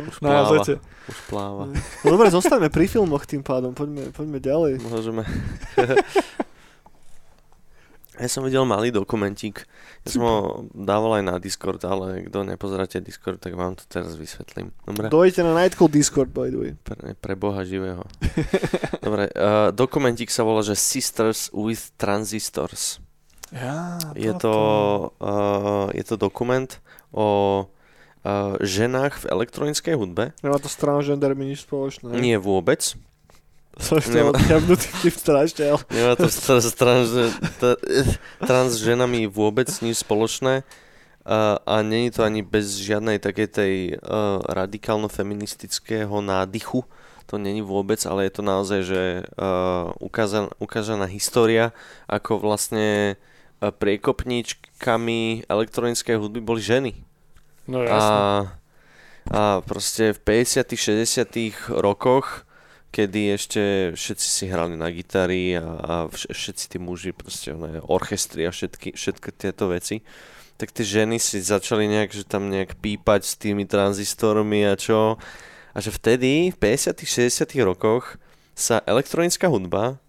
Už na pláva. zete. Už pláva. No dobre, zostaňme pri filmoch tým pádom, poďme, poďme ďalej. Môžeme. Ja som videl malý dokumentík. Ja som ho dával aj na Discord, ale kto nepozeráte Discord, tak vám to teraz vysvetlím. Dobre? Dojte na Nightcall Discord, by the way. Pre, pre Boha živého. Dobre, uh, dokumentík sa volá, že Sisters with Transistors. Ja, Je to, uh, je to dokument o uh, ženách v elektronickej hudbe. Nemá to s transgendermi nič spoločné. Nie vôbec. Som ešte Nemá- odchabnutý vtip strašne, ale... Nemá to s, s trans, trans ženami vôbec nič spoločné. Uh, a není to ani bez žiadnej takej tej uh, radikálno-feministického nádychu. To není vôbec, ale je to naozaj, že uh, ukázaná, história, ako vlastne uh, priekopníčkami elektronickej hudby boli ženy. No A, jasne. a proste v 50 60 rokoch, kedy ešte všetci si hrali na gitary a, a vš- všetci tí muži, proste oné, orchestry a všetky, všetky tieto veci, tak tie ženy si začali nejak, že tam nejak pípať s tými tranzistormi a čo. A že vtedy, v 50 60 rokoch, sa elektronická hudba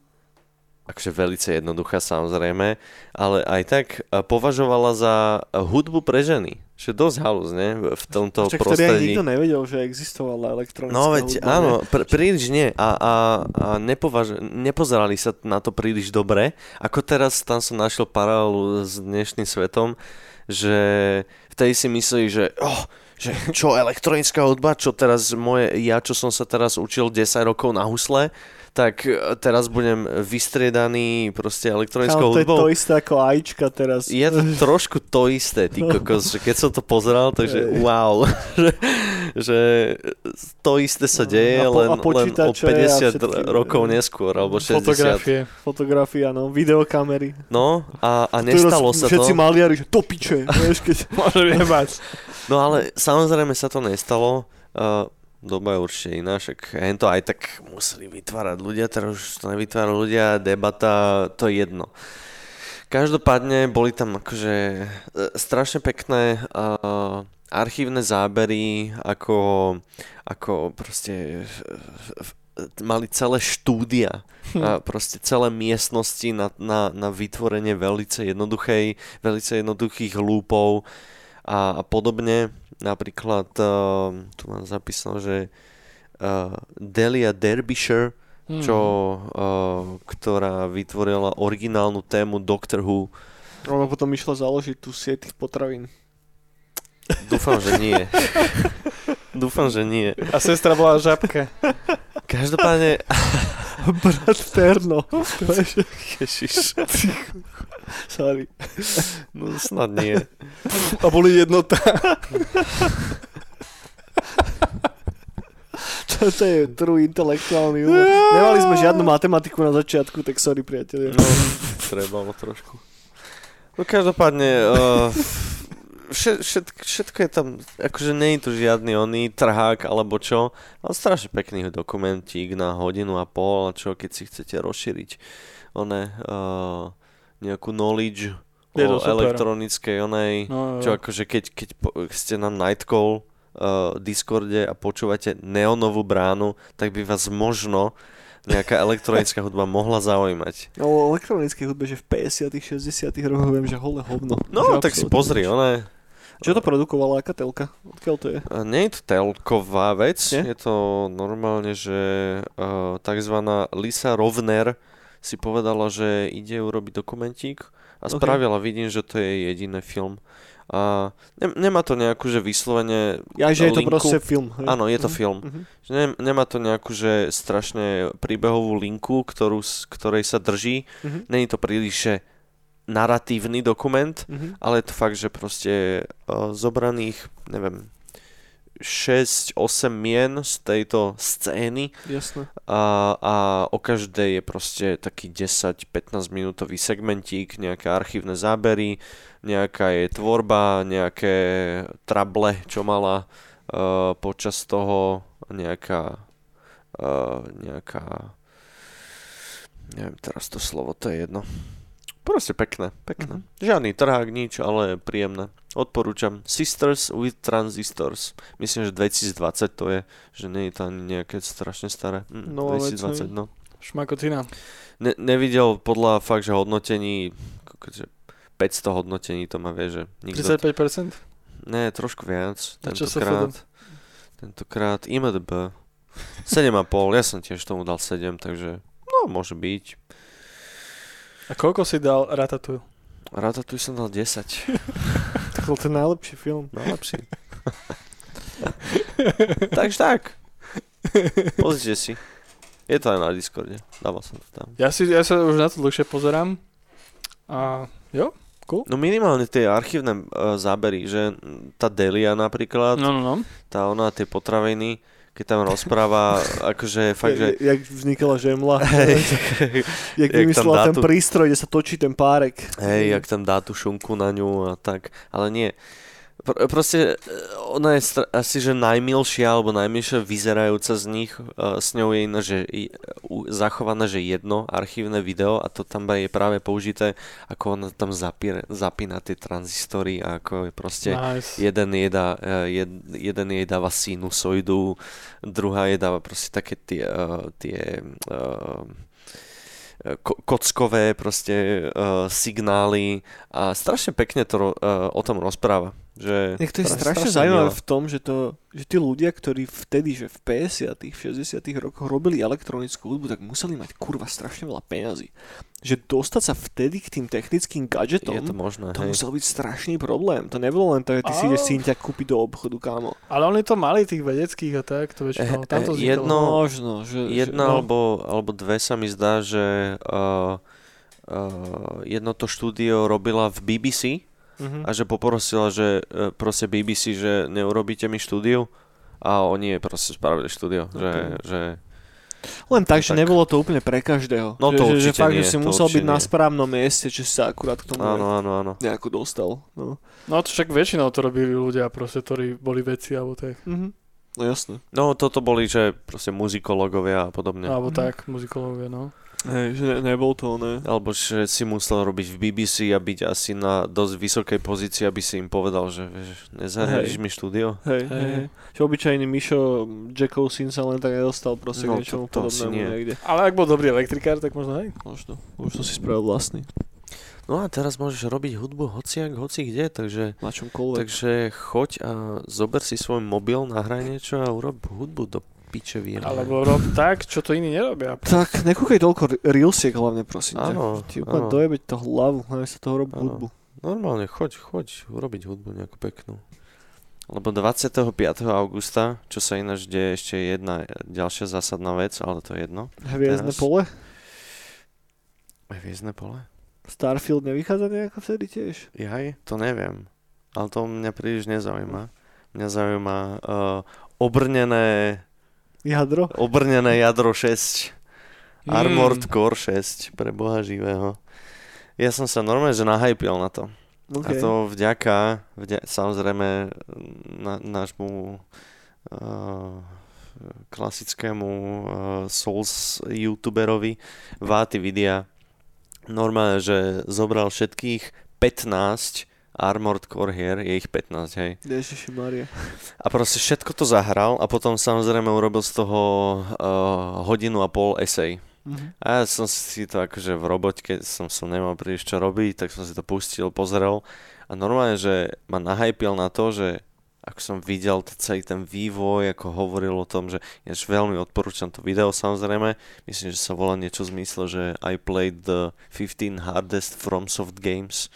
akože velice jednoduchá samozrejme, ale aj tak eh, považovala za hudbu pre ženy. Čo dosť halus, ne? V tomto Však prostredí. nikto nevedel, že existovala elektronická No veď hudba, áno, pr- príliš nie a, a, a nepovaž- nepozerali sa na to príliš dobre. Ako teraz tam som našiel paralelu s dnešným svetom, že vtedy si mysleli, že, oh, že čo elektronická hudba, čo teraz moje, ja čo som sa teraz učil 10 rokov na husle, tak e, teraz budem vystriedaný proste elektronickou Kámo, to je hudbou. to isté ako Ačka teraz. Je to trošku to isté, ty kokos, že keď som to pozeral, takže Hej. wow, že, že to isté sa deje, A po- a len, len o počítače a 50 všetky- rokov neskôr, alebo 60. Fotografie. Fotografia, no, videokamery. No a, a nestalo sa Všetci to. maliari, že to piče, vieš, keď... Jebať. No ale samozrejme sa to nestalo. Uh, doba je určite iná, však to aj tak museli vytvárať ľudia, teraz už to nevytvárajú ľudia, debata, to je jedno. Každopádne boli tam akože e, strašne pekné uh, archívne zábery, ako, ako proste v- v- mali celé štúdia a proste celé miestnosti na, na, na vytvorenie velice jednoduchej, velice jednoduchých lúpov a, a podobne. Napríklad, uh, tu mám zapísal, že uh, Delia Derbyshire, hmm. čo, uh, ktorá vytvorila originálnu tému Doctor Who. Ona potom išla založiť tú sieť tých potravín. Dúfam, že nie. Dúfam, že nie. A sestra bola žabka. Každopádne... Brat Terno. Ježiš. Sorry. No snad nie. A boli jednota. Čo to je true intelektuálny humor. Nemali sme žiadnu matematiku na začiatku, tak sorry priatelia. No, trebalo trošku. No každopádne, uh, všet, všet, všetko je tam, akože nie je tu žiadny oný trhák alebo čo, ale strašne pekný dokumentík na hodinu a pol, a čo keď si chcete rozšíriť one, uh, nejakú knowledge je o elektronickej onej, no, čo akože keď, keď ste na Nightcall uh, Discorde a počúvate neonovú bránu, tak by vás možno nejaká elektronická hudba mohla zaujímať. No o elektronickej hudbe, že v 50 60 rokoch viem, že holé hovno. No, tak si pozri, ona čo to produkovala, aká telka? Odkiaľ to je? Nie je to telková vec, Nie? je to normálne, že uh, takzvaná Lisa Rovner si povedala, že ide urobiť dokumentík a okay. spravila, vidím, že to je jediný film. A ne, nemá to nejakú, že vyslovene Ja, že linku. je to proste film. Hej? Áno, je to uh-huh. film. Uh-huh. Že ne, nemá to nejakú, že strašne príbehovú linku, ktorú, ktorej sa drží. Uh-huh. Není to príliš, že naratívny dokument, mm-hmm. ale je to fakt, že proste uh, zobraných, neviem, 6-8 mien z tejto scény Jasne. A, a o každej je proste taký 10-15 minútový segmentík, nejaké archívne zábery, nejaká je tvorba, nejaké trable, čo mala uh, počas toho, nejaká uh, nejaká neviem teraz to slovo, to je jedno Proste pekné, pekné. Mm-hmm. Žiadny trhák, nič, ale príjemné. Odporúčam Sisters with Transistors. Myslím, že 2020 to je, že nie je to ani nejaké strašne staré. Mm, no, 2020, no. Šmakotina. Ne, nevidel podľa fakt, že hodnotení, 500 hodnotení to má vie, že... Nikto 35%? Ne, trošku viac. Tentokrát, tentokrát IMDB 7,5, ja som tiež tomu dal 7, takže no, môže byť. A koľko si dal Ratatouille? Ratatouille som dal 10. tak to je najlepší film. Najlepší. Takže tak. Pozrite si. Je to aj na Discorde. Dával som to tam. Ja, si, ja sa už na to dlhšie pozerám. A jo, cool. No minimálne tie archívne uh, zábery, že tá Delia napríklad, no, no, no. tá ona, tie potraviny, keď tam rozpráva, akože fakt, že... Jak vznikala žemla. Hej. jak vymyslela ten prístroj, kde sa točí ten párek. Hej, jak tam dá tú šunku na ňu a tak. Ale nie. Pr- proste e, ona je str- asi, že najmilšia alebo najmilšia vyzerajúca z nich. Uh, s ňou je iné, že uh, zachované, že jedno archívne video a to tam je práve použité, ako ona tam zapína, zapína tie tranzistory a ako je proste nice. jeden, jej dá, uh, jed, jeden jej dáva sinusoidu, druhá jej dáva proste také tie, uh, tie uh, ko- kockové proste uh, signály a strašne pekne to uh, o tom rozpráva. Že Nech to je strašne, strašne zaujímavé v tom, že, to, že tí ľudia, ktorí vtedy, že v 50 v 60 rokoch robili elektronickú hudbu, tak museli mať kurva strašne veľa peňazí. Že dostať sa vtedy k tým technickým gadgetom, je to, možné, to musel byť strašný problém. To nebolo len to, že ty si ideš synťa kúpiť do obchodu, kámo. Ale oni to mali tých vedeckých a tak, to väčšinou. Tam to eh, jedno, možno, že, jedno že, no. alebo, alebo dve sa mi zdá, že uh, uh, jedno to štúdio robila v BBC, uh-huh. a že poprosila, že e, proste BBC, že neurobíte mi štúdiu a oni proste spravili štúdio, okay. že, že len tak, že tak. nebolo to úplne pre každého. No to že, že fakt, nie, že si musel byť nie. na správnom mieste, že sa akurát k tomu áno, áno, áno. nejako dostal. No. no to však väčšinou to robili ľudia, proste, ktorí boli veci alebo tak. Mm-hmm. No jasne. No toto boli, že proste muzikológovia a podobne. Alebo mm-hmm. tak, muzikológovia, no. Hej, že ne, nebol to, ne. Alebo že si musel robiť v BBC a byť asi na dosť vysokej pozícii, aby si im povedal, že vieš, nezahradíš mi štúdio. Hej, hej, hej. Že obyčajný Mišo Jackov syn sa len tak nedostal proste No, k niečomu to- to podobnému nie. niekde. Ale ak bol dobrý elektrikár, tak možno hej. Možno. Možno si spravil vlastný. No a teraz môžeš robiť hudbu hociak, hoci kde, takže, Na čomkoľvek. takže choď a zober si svoj mobil, nahraj niečo a urob hudbu do piče víra. Alebo rob tak, čo to iní nerobia. Tak, nekúkaj toľko re- reelsiek hlavne, prosím ťa. Áno, Ti úplne áno. dojebe to hlavu, hlavne sa toho Áno. hudbu. Normálne, choď, choď urobiť hudbu nejakú peknú. Lebo 25. augusta, čo sa ináč deje ešte jedna ďalšia zásadná vec, ale to je jedno. Hviezdne Teraz? pole? Hviezdne pole? Starfield nevychádza nejako vtedy tiež? Jaj, to neviem. Ale to mňa príliš nezaujíma. Mňa zaujíma uh, obrnené, Jadro? obrnené jadro 6. Mm. Armored Core 6 pre boha živého. Ja som sa normálne, že nahypil na to. A Okay. to vďaka, vďaka samozrejme na, nášmu uh, klasickému uh, Souls youtuberovi Váty Vidia normálne, že zobral všetkých 15 Armored Core hier, je ich 15, hej. Ježiši Maria. A proste všetko to zahral a potom samozrejme urobil z toho uh, hodinu a pol esej. Mhm. A ja som si to akože v roboťke, som, som nemal príliš čo robiť, tak som si to pustil, pozrel a normálne, že ma nahypil na to, že ako som videl celý ten vývoj, ako hovoril o tom, že ináč veľmi odporúčam to video samozrejme, myslím, že sa volá niečo zmysle, že I played the 15 hardest FromSoft games.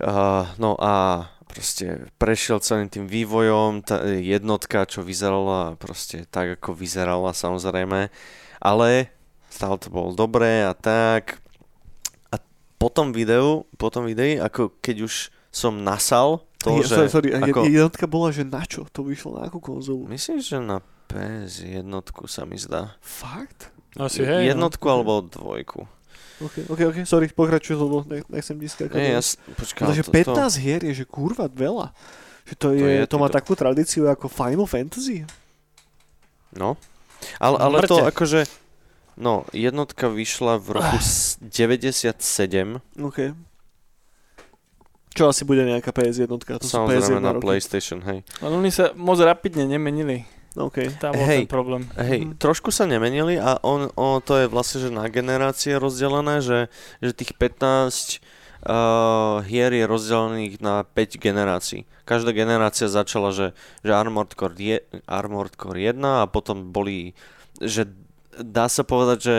Uh, no a proste prešiel celým tým vývojom, tá jednotka, čo vyzerala proste tak, ako vyzerala samozrejme, ale stále to bolo dobré a tak. A po tom videu, po tom videi, ako keď už som nasal to, Je- že... sorry, ako, je- jednotka bola, že na čo? To vyšlo na akú konzolu? myslím, že na PS jednotku sa mi zdá. Fakt? Asi hej. jednotku alebo dvojku. Ok, ok, ok, sorry, pokračuj, lebo ne, nechcem ti skákať. Nie, ja, s- počkaj, Takže to, 15 hier je, že kurva veľa. Že to, je, je, to, má to- takú tradíciu ako Final Fantasy. No. Ale, ale to akože... No, jednotka vyšla v roku s- 97. OK. Čo asi bude nejaká PS jednotka? To sú PS1 Samozrejme na roky. PlayStation, hej. Ale oni sa moc rapidne nemenili. OK. Tam bol Hej. ten problém. Hej, Mhm. trošku sa nemenili a on, on, to je vlastne, že na generácie rozdelené, že, že tých 15 uh, hier je rozdelených na 5 generácií. Každá generácia začala, že, že Armored, Core je, Armored Core 1 a potom boli, že dá sa povedať, že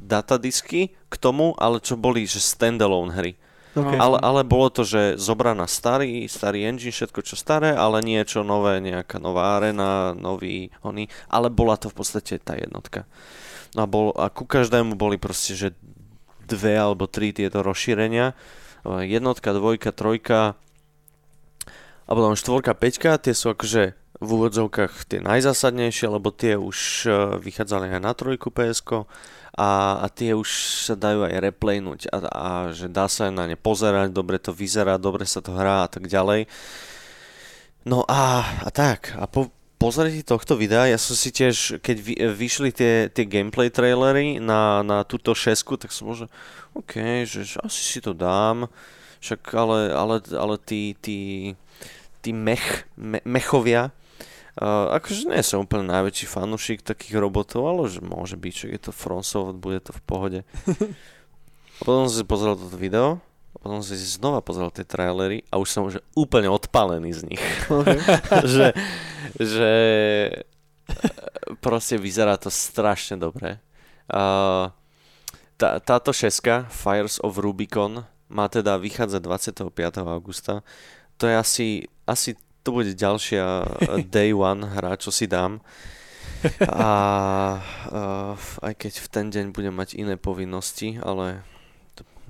datadisky k tomu, ale čo boli, že standalone hry. Okay. Ale, ale bolo to, že zobraná starý, starý engine, všetko čo staré, ale niečo nové, nejaká nová arena, nový oný, ale bola to v podstate tá jednotka. No a, bol, a ku každému boli proste, že dve alebo tri tieto rozšírenia. E, Jednotka, dvojka, trojka a potom štvorka, peťka, tie sú akože v úvodzovkách tie najzásadnejšie, lebo tie už e, vychádzali aj na trojku PSK a, a tie už sa dajú aj replaynúť a, a že dá sa na ne pozerať, dobre to vyzerá, dobre sa to hrá a tak ďalej. No a, a tak, a po pozretí tohto videa, ja som si tiež, keď vy, vyšli tie, tie gameplay trailery na, na túto šesku, tak som že OK, že, že asi si to dám, však ale, ale, ale tí, tí, tí mech, me, mechovia, Uh, akože nie som úplne najväčší fanúšik takých robotov, ale že môže byť, že je to FromSoft, bude to v pohode. A potom som si pozrel toto video, a potom som si znova pozrel tie trailery a už som už úplne odpálený z nich. okay. že, že e, proste vyzerá to strašne dobre. Uh, tá, táto šeska, Fires of Rubicon, má teda vychádzať 25. augusta. To je asi, asi to bude ďalšia eh, day one hra, čo si dám. A uh, aj keď v ten deň budem mať iné povinnosti, ale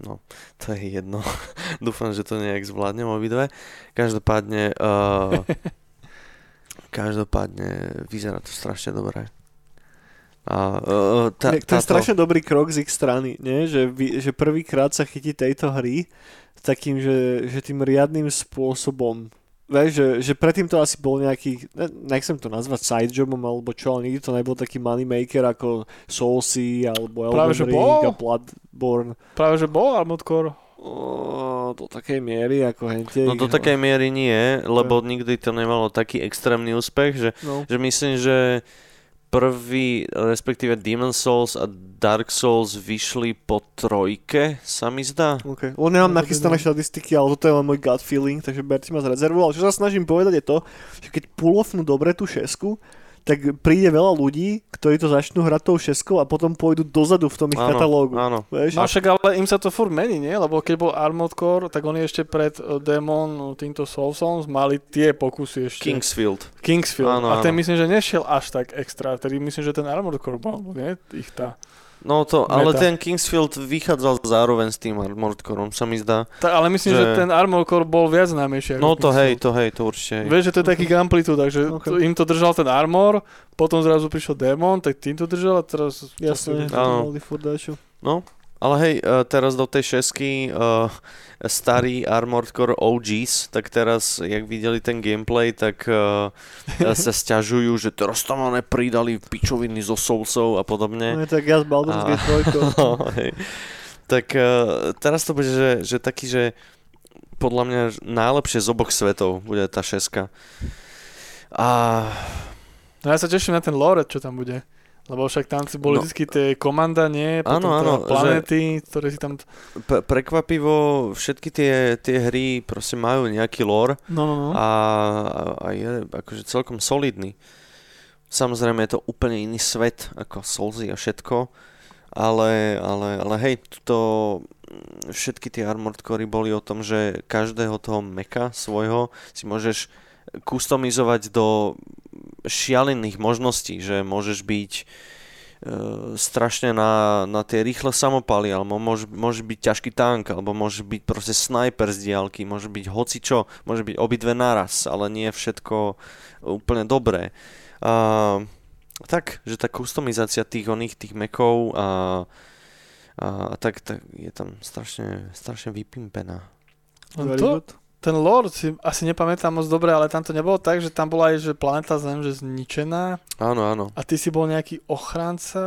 no, to je jedno. Dúfam, že to nejak zvládnem obidve. Každopádne uh, každopádne vyzerá to strašne dobre. A, uh, tá, to je strašne dobrý krok z ich strany, nie? Že, vy, že prvýkrát sa chytí tejto hry takým, že, že tým riadným spôsobom vieš, že, že predtým to asi bol nejaký, ne, nechcem to nazvať side jobom alebo čo, ale nikdy to nebol taký moneymaker ako Soulsy alebo Elden Ring a Bloodborne. Práve že bol Armored Core. O, do takej miery ako hente. No do takej miery nie, lebo nikdy to nemalo taký extrémny úspech, že, no. že myslím, že prvý, respektíve Demon Souls a Dark Souls vyšli po trojke, sa mi zdá. Okay. On nemám nachystané štatistiky, ale toto je len môj gut feeling, takže berte ma z rezervu. Ale čo sa snažím povedať je to, že keď pulofnú dobre tú šesku, tak príde veľa ľudí, ktorí to začnú hrať tou šeskou a potom pôjdu dozadu v tom ich áno, katalógu. Áno. Vieš? No však ale im sa to furt mení, nie? Lebo keď bol Armored Core, tak oni ešte pred eh, Demon no, týmto Soulsons mali tie pokusy ešte. Kingsfield. Kingsfield. Áno, a ten áno. myslím, že nešiel až tak extra. Tedy myslím, že ten Armored Core bol, nie? Ich tá. No to, ale meta. ten Kingsfield vychádzal zároveň s tým Armored Core, sa mi zdá. Tak, ale myslím, že... že ten Armored Core bol viac známejší. No to hej, to hej, to určite. Vieš, že to je taký amplitud, takže okay. im to držal ten Armor, potom zrazu prišiel Demon, tak tým to držal a teraz... Jasne, to No, ale hej, e, teraz do tej šesky uh, starý Armored Core OGs, tak teraz, jak videli ten gameplay, tak uh, sa stiažujú, že teraz tam máme pridali pičoviny zo Soulsov a podobne. No, tak ja z Baldur's Gate 3. no, tak uh, teraz to bude, že, že taký, že podľa mňa najlepšie z oboch svetov bude tá šeska. A... No ja sa teším na ten lore, čo tam bude. Lebo však tam si boli no, vždy tie komanda, nie? Potom áno, áno, planety, že ktoré si tam... P- prekvapivo všetky tie, tie hry proste majú nejaký lore no, no, no. A, a je akože celkom solidný. Samozrejme je to úplne iný svet ako Soulsy a všetko, ale, ale, ale hej, to všetky tie Armored Core boli o tom, že každého toho meka svojho si môžeš customizovať do šialených možností, že môžeš byť e, strašne na, na tie rýchle samopaly, alebo môže, môže byť ťažký tank, alebo môže byť proste sniper z diálky, môže byť hocičo, môže byť obidve naraz, ale nie všetko úplne dobré. A, tak, že tá kustomizácia tých oných, tých mekov a, a tak, tak je tam strašne, strašne vypimpená. To, ten lore si asi nepamätám moc dobre, ale tam to nebolo tak, že tam bola aj, že planeta Zem, že zničená. Áno, áno. A ty si bol nejaký ochranca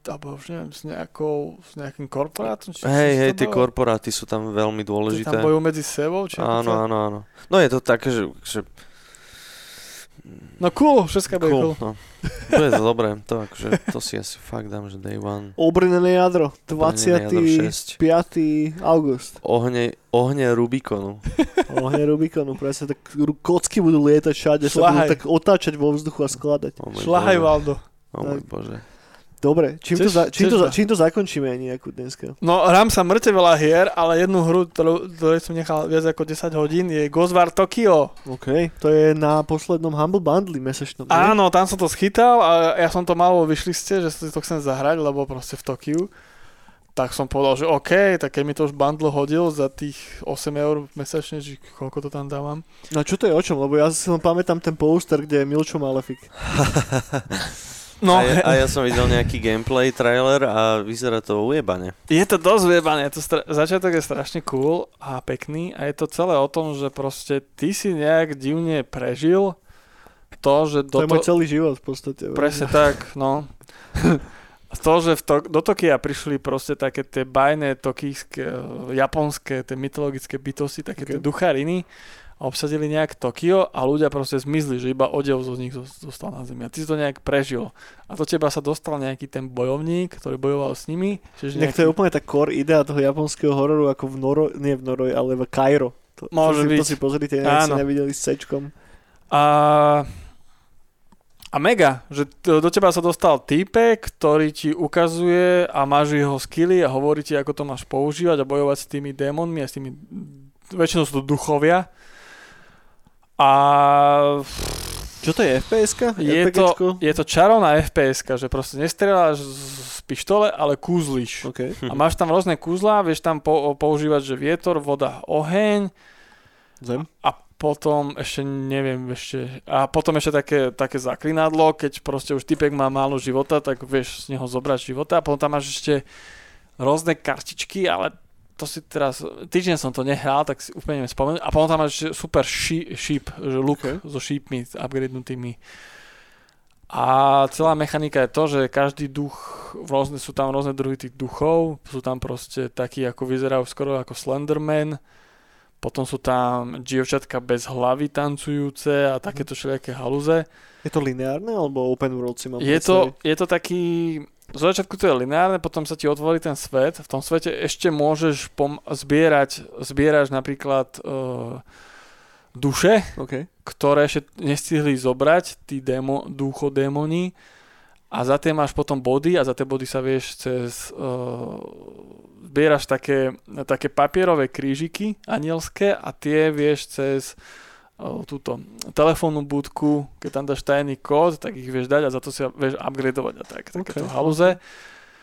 alebo už neviem, s, nejakou, s nejakým korporátom? Hej, hej, tie korporáty sú tam veľmi dôležité. Tí tam bojujú medzi sebou? Či áno, áno, áno. No je to také, že, že No cool, všetko bude cool. cool. No. To je to dobré, to, akože, to si asi fakt dám, že day one. Obrnené jadro, 25. august. Ohne, ohne Rubikonu. ohne Rubikonu, presne, tak kocky budú lietať všade, Šlahaj. sa budú tak otáčať vo vzduchu a skladať. Oh Šlahaj, Valdo. O môj bože. Dobre, čím, chceš, to, za, čím, to, za, čím to zakončíme nejakú dneska? No, hrám sa mŕte veľa hier, ale jednu hru, ktorú, ktorú som nechal viac ako 10 hodín, je Ghostwire Tokyo. OK, to je na poslednom Humble Bundle mesačnom. Ne? Áno, tam som to schytal a ja som to mal vo vyšliste, že si to chcem zahrať, lebo proste v Tokiu. Tak som povedal, že OK, tak keď mi to už bundle hodil za tých 8 eur mesačne, že koľko to tam dávam. No čo to je o čom? Lebo ja si len pamätám ten poster, kde je Milčo Malefik. No. A, ja, a ja som videl nejaký gameplay trailer a vyzerá to ujebane. Je to dosť ujebane, to stra- začiatok je strašne cool a pekný a je to celé o tom, že proste ty si nejak divne prežil to, že... Do to je môj celý život v podstate. Presne tak, no. to, že v to- do Tokia prišli proste také tie bajné tokijské, japonské, tie mytologické bytosti, také okay. tie duchariny a obsadili nejak Tokio a ľudia proste zmizli, že iba odev zo nich zostal na zemi. A ty si to nejak prežil. A do teba sa dostal nejaký ten bojovník, ktorý bojoval s nimi. Čiže nejaký... to je úplne tá core idea toho japonského hororu ako v Noro, nie v Noroj, ale v Cairo. To, Môže to byť. To si pozrite, neviem, si nevideli s sečkom. A a mega, že do teba sa dostal týpek, ktorý ti ukazuje a máš jeho skily a hovorí ti, ako to máš používať a bojovať s tými démonmi a s tými, väčšinou sú to duchovia, a... Čo to je, fps Je to, je to čarovná fps že proste nestrieľaš z pištole, ale kúzliš. Okay. A máš tam rôzne kúzla, vieš tam po, používať, že vietor, voda, oheň. Zem. A potom ešte neviem ešte, a potom ešte také, také zaklinadlo, keď proste už typek má málo života, tak vieš z neho zobrať života a potom tam máš ešte rôzne kartičky, ale to si teraz, týždeň som to nehral, tak si úplne spomenul. A potom tam máš super sheep, že look okay. so sheepmi upgradenutými. A celá mechanika je to, že každý duch, rôzne, sú tam rôzne druhy tých duchov, sú tam proste takí, ako vyzerajú skoro ako Slenderman, potom sú tam dievčatka bez hlavy tancujúce a takéto všelijaké haluze. Je to lineárne alebo open world si mám je to, je to taký, zo začiatku to je lineárne, potom sa ti otvorí ten svet. V tom svete ešte môžeš pom- zbierať, zbieraš napríklad uh, duše, okay. ktoré ešte nestihli zobrať, tí démo, ducho démoni a za tie máš potom body a za tie body sa vieš cez uh, zbieraš také, také papierové krížiky anielské a tie vieš cez túto telefónnu budku, keď tam dáš tajný kód, tak ich vieš dať a za to si vieš upgradovať a tak, takéto okay. haluze.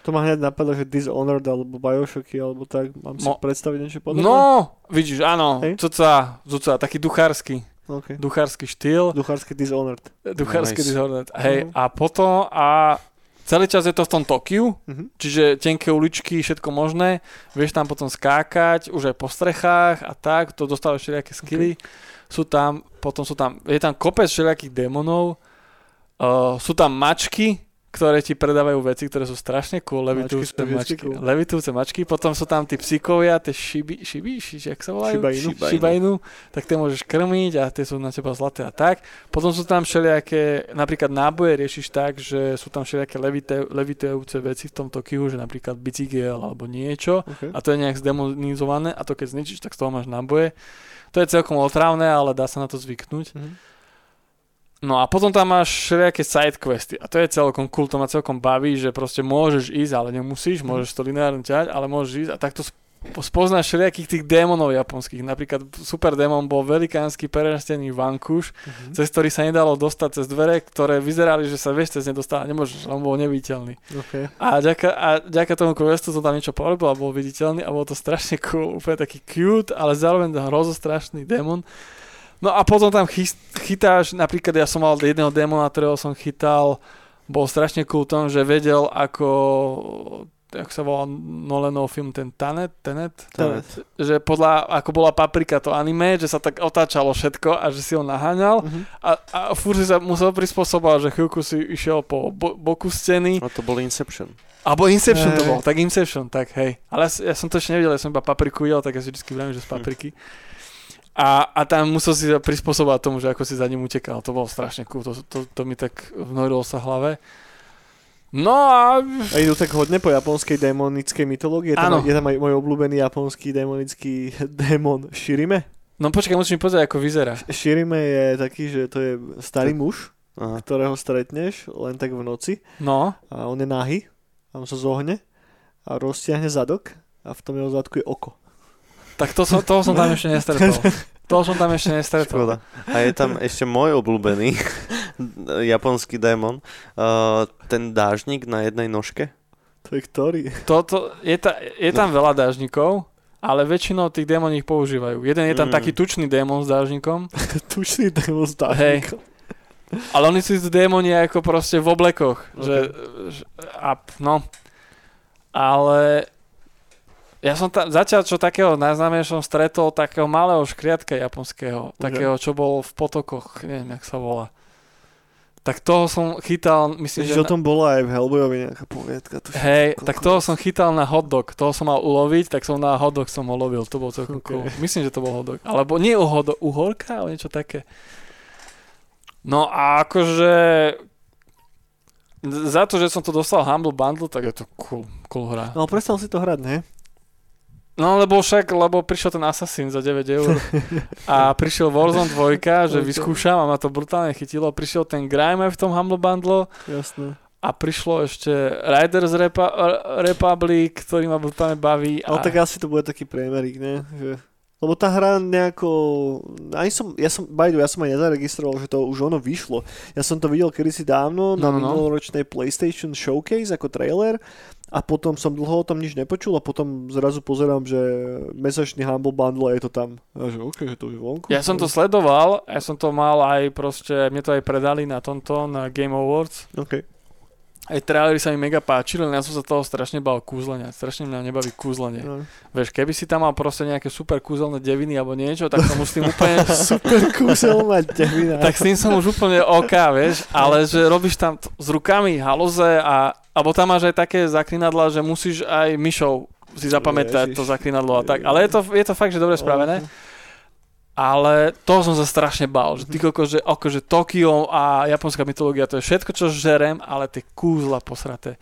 To ma hneď napadlo, že Dishonored alebo Bioshocky alebo tak, mám si Mo- predstaviť niečo podobné? No, vidíš, áno, hey? cuca, cuca, taký duchársky. Okay. Duchársky štýl. Duchársky Dishonored. Duchársky nice. Dishonored, hej. Uh-huh. A potom, a celý čas je to v tom Tokiu, uh-huh. čiže tenké uličky, všetko možné. Vieš tam potom skákať, už aj po strechách a tak, to dostávaš všelijaké skily. Okay. Sú tam, potom sú tam, je tam kopec všelijakých démonov, uh, sú tam mačky, ktoré ti predávajú veci, ktoré sú strašne cool, levitujúce mačky, mačky, cool. levitujúce mačky, potom sú tam tí psíkovia, tie šiby, šiby, šiby, jak sa volajú? Shiba Inu, tak tie môžeš krmiť a tie sú na teba zlaté a tak. Potom sú tam všelijaké, napríklad náboje riešiš tak, že sú tam všelijaké levite, levitujúce veci v tom Tokiu, že napríklad bicykel alebo niečo okay. a to je nejak zdemonizované a to keď zničíš, tak z toho máš náboje. To je celkom otrávne, ale dá sa na to zvyknúť. Mm-hmm. No a potom tam máš všelijaké sidequesty a to je celkom cool, to ma celkom baví, že proste môžeš ísť, ale nemusíš, mhm. môžeš to lineárne ťať, ale môžeš ísť a takto spoznáš všelijakých tých démonov japonských. Napríklad super démon bol velikánsky prerastený vankúš, mm-hmm. cez ktorý sa nedalo dostať cez dvere, ktoré vyzerali, že sa vieš cez ne dostať, nemôžeš, on bol neviditeľný. Okay. A ďaká, a ďaká tomu questu som tam niečo porobil a bol viditeľný a bolo to strašne cool, úplne taký cute, ale zároveň hrozostrašný démon. No a potom tam chytáš, napríklad ja som mal jedného démona, ktorého som chytal, bol strašne cool tom, že vedel ako ako sa volá Nolanov film, ten Tanet, Tenet, Tenet. že podľa, ako bola Paprika to anime, že sa tak otáčalo všetko a že si ho naháňal uh-huh. a, a furt si sa musel prispôsobovať, že chvíľku si išiel po bo, boku scény. A to bol Inception. Alebo Inception hey. to bol, tak Inception, tak hej. Ale ja, ja som to ešte nevidel, ja som iba Papriku jedel, tak ja si vždy vravím, že z Papriky. Hm. A, a tam musel si sa prispôsobovať tomu, že ako si za ním utekal. To bolo strašne cool, to, to, to mi tak vnorilo sa hlave. No a... A idú tak hodne po japonskej démonickej mytológii. Je tam, je tam aj môj obľúbený japonský démonický démon Shirime. No počkaj, musím pozrieť, ako vyzerá. Shirime je taký, že to je starý muž, Aha. ktorého stretneš len tak v noci. No. A on je nahý, a on sa zohne a roztiahne zadok a v tom jeho zadku je oko. Tak to som, toho som tam ešte nestretol. Toho som tam ešte nestretol. Škoda. A je tam ešte môj obľúbený japonský démon. Uh, ten dážnik na jednej nožke. To je ktorý? To, to, je, ta, je tam veľa dážnikov, ale väčšinou tých démonov ich používajú. Jeden je tam mm. taký tučný démon s dážnikom. tučný démon s dážnikom. Hej. Ale oni sú démoni ako proste v oblekoch. Okay. Že, a, no. Ale ja som tam zatiaľ čo takého najznámejšom stretol takého malého škriatka japonského, okay. takého, čo bol v potokoch, neviem, jak sa volá. Tak toho som chytal, myslím, Ježiš, že... o tom bola aj v Hellboyovi nejaká poviedka. Hej, tak toho som chytal na hotdog. Toho som mal uloviť, tak som na hotdog som ho lovil. To bol celkom okay. cool. Myslím, že to bol hotdog. Alebo nie uhorka, uhorka, ale niečo také. No a akože za to, že som to dostal Humble Bundle, tak je to cool, cool hra. No prestal si to hrať, ne? No lebo však, lebo prišiel ten Assassin za 9 eur a prišiel Warzone 2, že vyskúšam a ma to brutálne chytilo. Prišiel ten Grime v tom Humble Bundle. Jasné. A prišlo ešte Riders Repa- Republic, ktorý ma brutálne baví. A... Ale tak asi to bude taký priemerik, ne? Že... Lebo tá hra nejako... Ani som, ja som, bajdu, ja som aj nezaregistroval, že to už ono vyšlo. Ja som to videl kedysi dávno no, na no, no. minuloročnej PlayStation Showcase ako trailer a potom som dlho o tom nič nepočul a potom zrazu pozerám, že mesačný Humble Bundle je to tam. A že že to je vonku. Ja som to sledoval, ja som to mal aj proste, mne to aj predali na tomto, na Game Awards. Okay. Aj trailery sa mi mega páčili, len ja som sa toho strašne bal kúzlenia. Strašne mňa nebaví kúzlenie. No. Vieš, keby si tam mal proste nejaké super kúzelné deviny alebo niečo, tak som už s tým úplne... super kúzelná devina. tak s tým som už úplne OK, vieš, ale že robíš tam t- s rukami haloze a alebo tam máš aj také zaklinadla, že musíš aj myšou si zapamätať Ježiš. to zaklinadlo a tak. Ale je to, je to fakt, že dobre spravené. Okay ale to som sa strašne bál, že ty koko, že akože Tokio a japonská mytológia, to je všetko, čo žerem, ale tie kúzla posraté.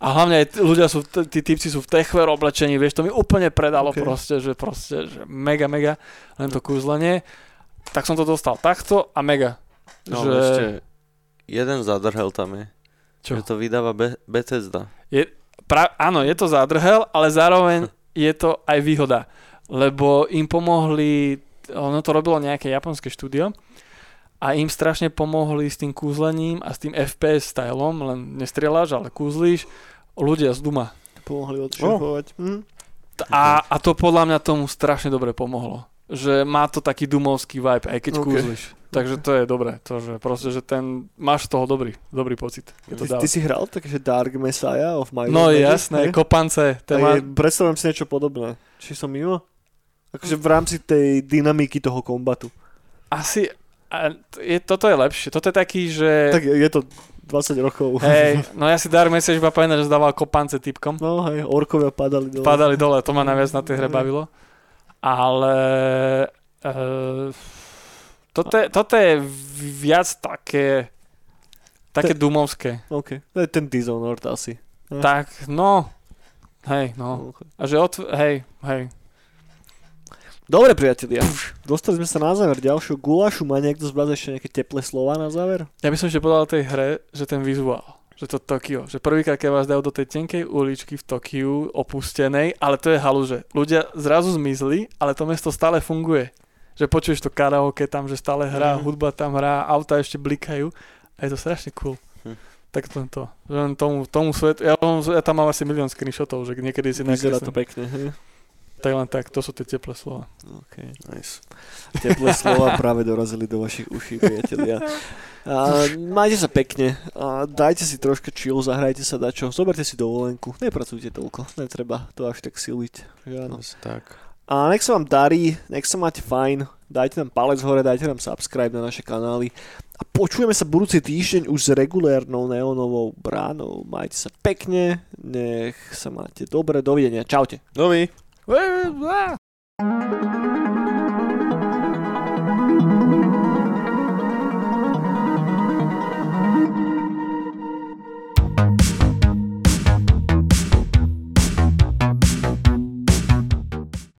A hlavne aj ľudia sú, tí typci sú v techver oblečení, vieš, to mi úplne predalo okay. proste, že proste, že mega, mega, len to kúzlenie. Tak som to dostal takto a mega. No, že... ešte jeden zadrhel tam je. Čo? Že to vydáva Be- Bethesda. Je, pra, áno, je to zadrhel, ale zároveň je to aj výhoda, lebo im pomohli ono to robilo nejaké japonské štúdio a im strašne pomohli s tým kúzlením a s tým FPS stylom, len nestrieľaš, ale kúzlíš, ľudia z Duma. Pomohli odšerpovať. Oh. Hm. A, a to podľa mňa tomu strašne dobre pomohlo. Že má to taký dumovský vibe, aj keď okay. kúzliš. Takže to je dobré, to, že proste, že ten, máš z toho dobrý, dobrý pocit. Ty, ty si hral takže Dark Messiah of My No jasné, kopance. Má... Predstavujem si niečo podobné. Či som mimo? Akože v rámci tej dynamiky toho kombatu. Asi, a je, toto je lepšie. Toto je taký, že... Tak je to 20 rokov. Hej, no ja si Dark Message iba pamätám, že zdával kopance typkom. No hej, orkovia padali dole. Padali dole, to ma najviac na tej hre bavilo. Ale... Uh, toto, je, toto je viac také... Také ten, dumovské. OK, to je ten Dishonored asi. Tak, no... Hej, no. Okay. A že od... Hej, hej. Dobre, priatelia, dostali sme sa na záver ďalšieho gulašu. Má niekto z vás ešte nejaké teplé slova na záver? Ja by som ešte povedal tej hre, že ten vizuál, že to Tokio, že prvýkrát, keď vás dajú do tej tenkej uličky v Tokiu, opustenej, ale to je halu, že ľudia zrazu zmizli, ale to mesto stále funguje. Že počuješ to karaoke tam, že stále hrá, mm. hudba tam hrá, auta ešte blikajú a je to strašne cool. Hm. Tak len to, že len tomu, tomu svetu, ja, ja tam mám asi milión screenshotov, že niekedy si Vyzerá to pekne, Tak len tak, to sú tie teplé slova. Okay. Nice. Teplé slova práve dorazili do vašich uší, priatelia. A, majte sa pekne, a dajte si troška chill, zahrajte sa dačo, zoberte si dovolenku, nepracujte toľko, netreba to až tak siliť. Áno. Tak. A nech sa vám darí, nech sa máte fajn, dajte nám palec hore, dajte nám subscribe na naše kanály a počujeme sa budúci týždeň už s regulérnou neonovou bránou. Majte sa pekne, nech sa máte dobre, dovidenia, čaute. Dovi. Ah!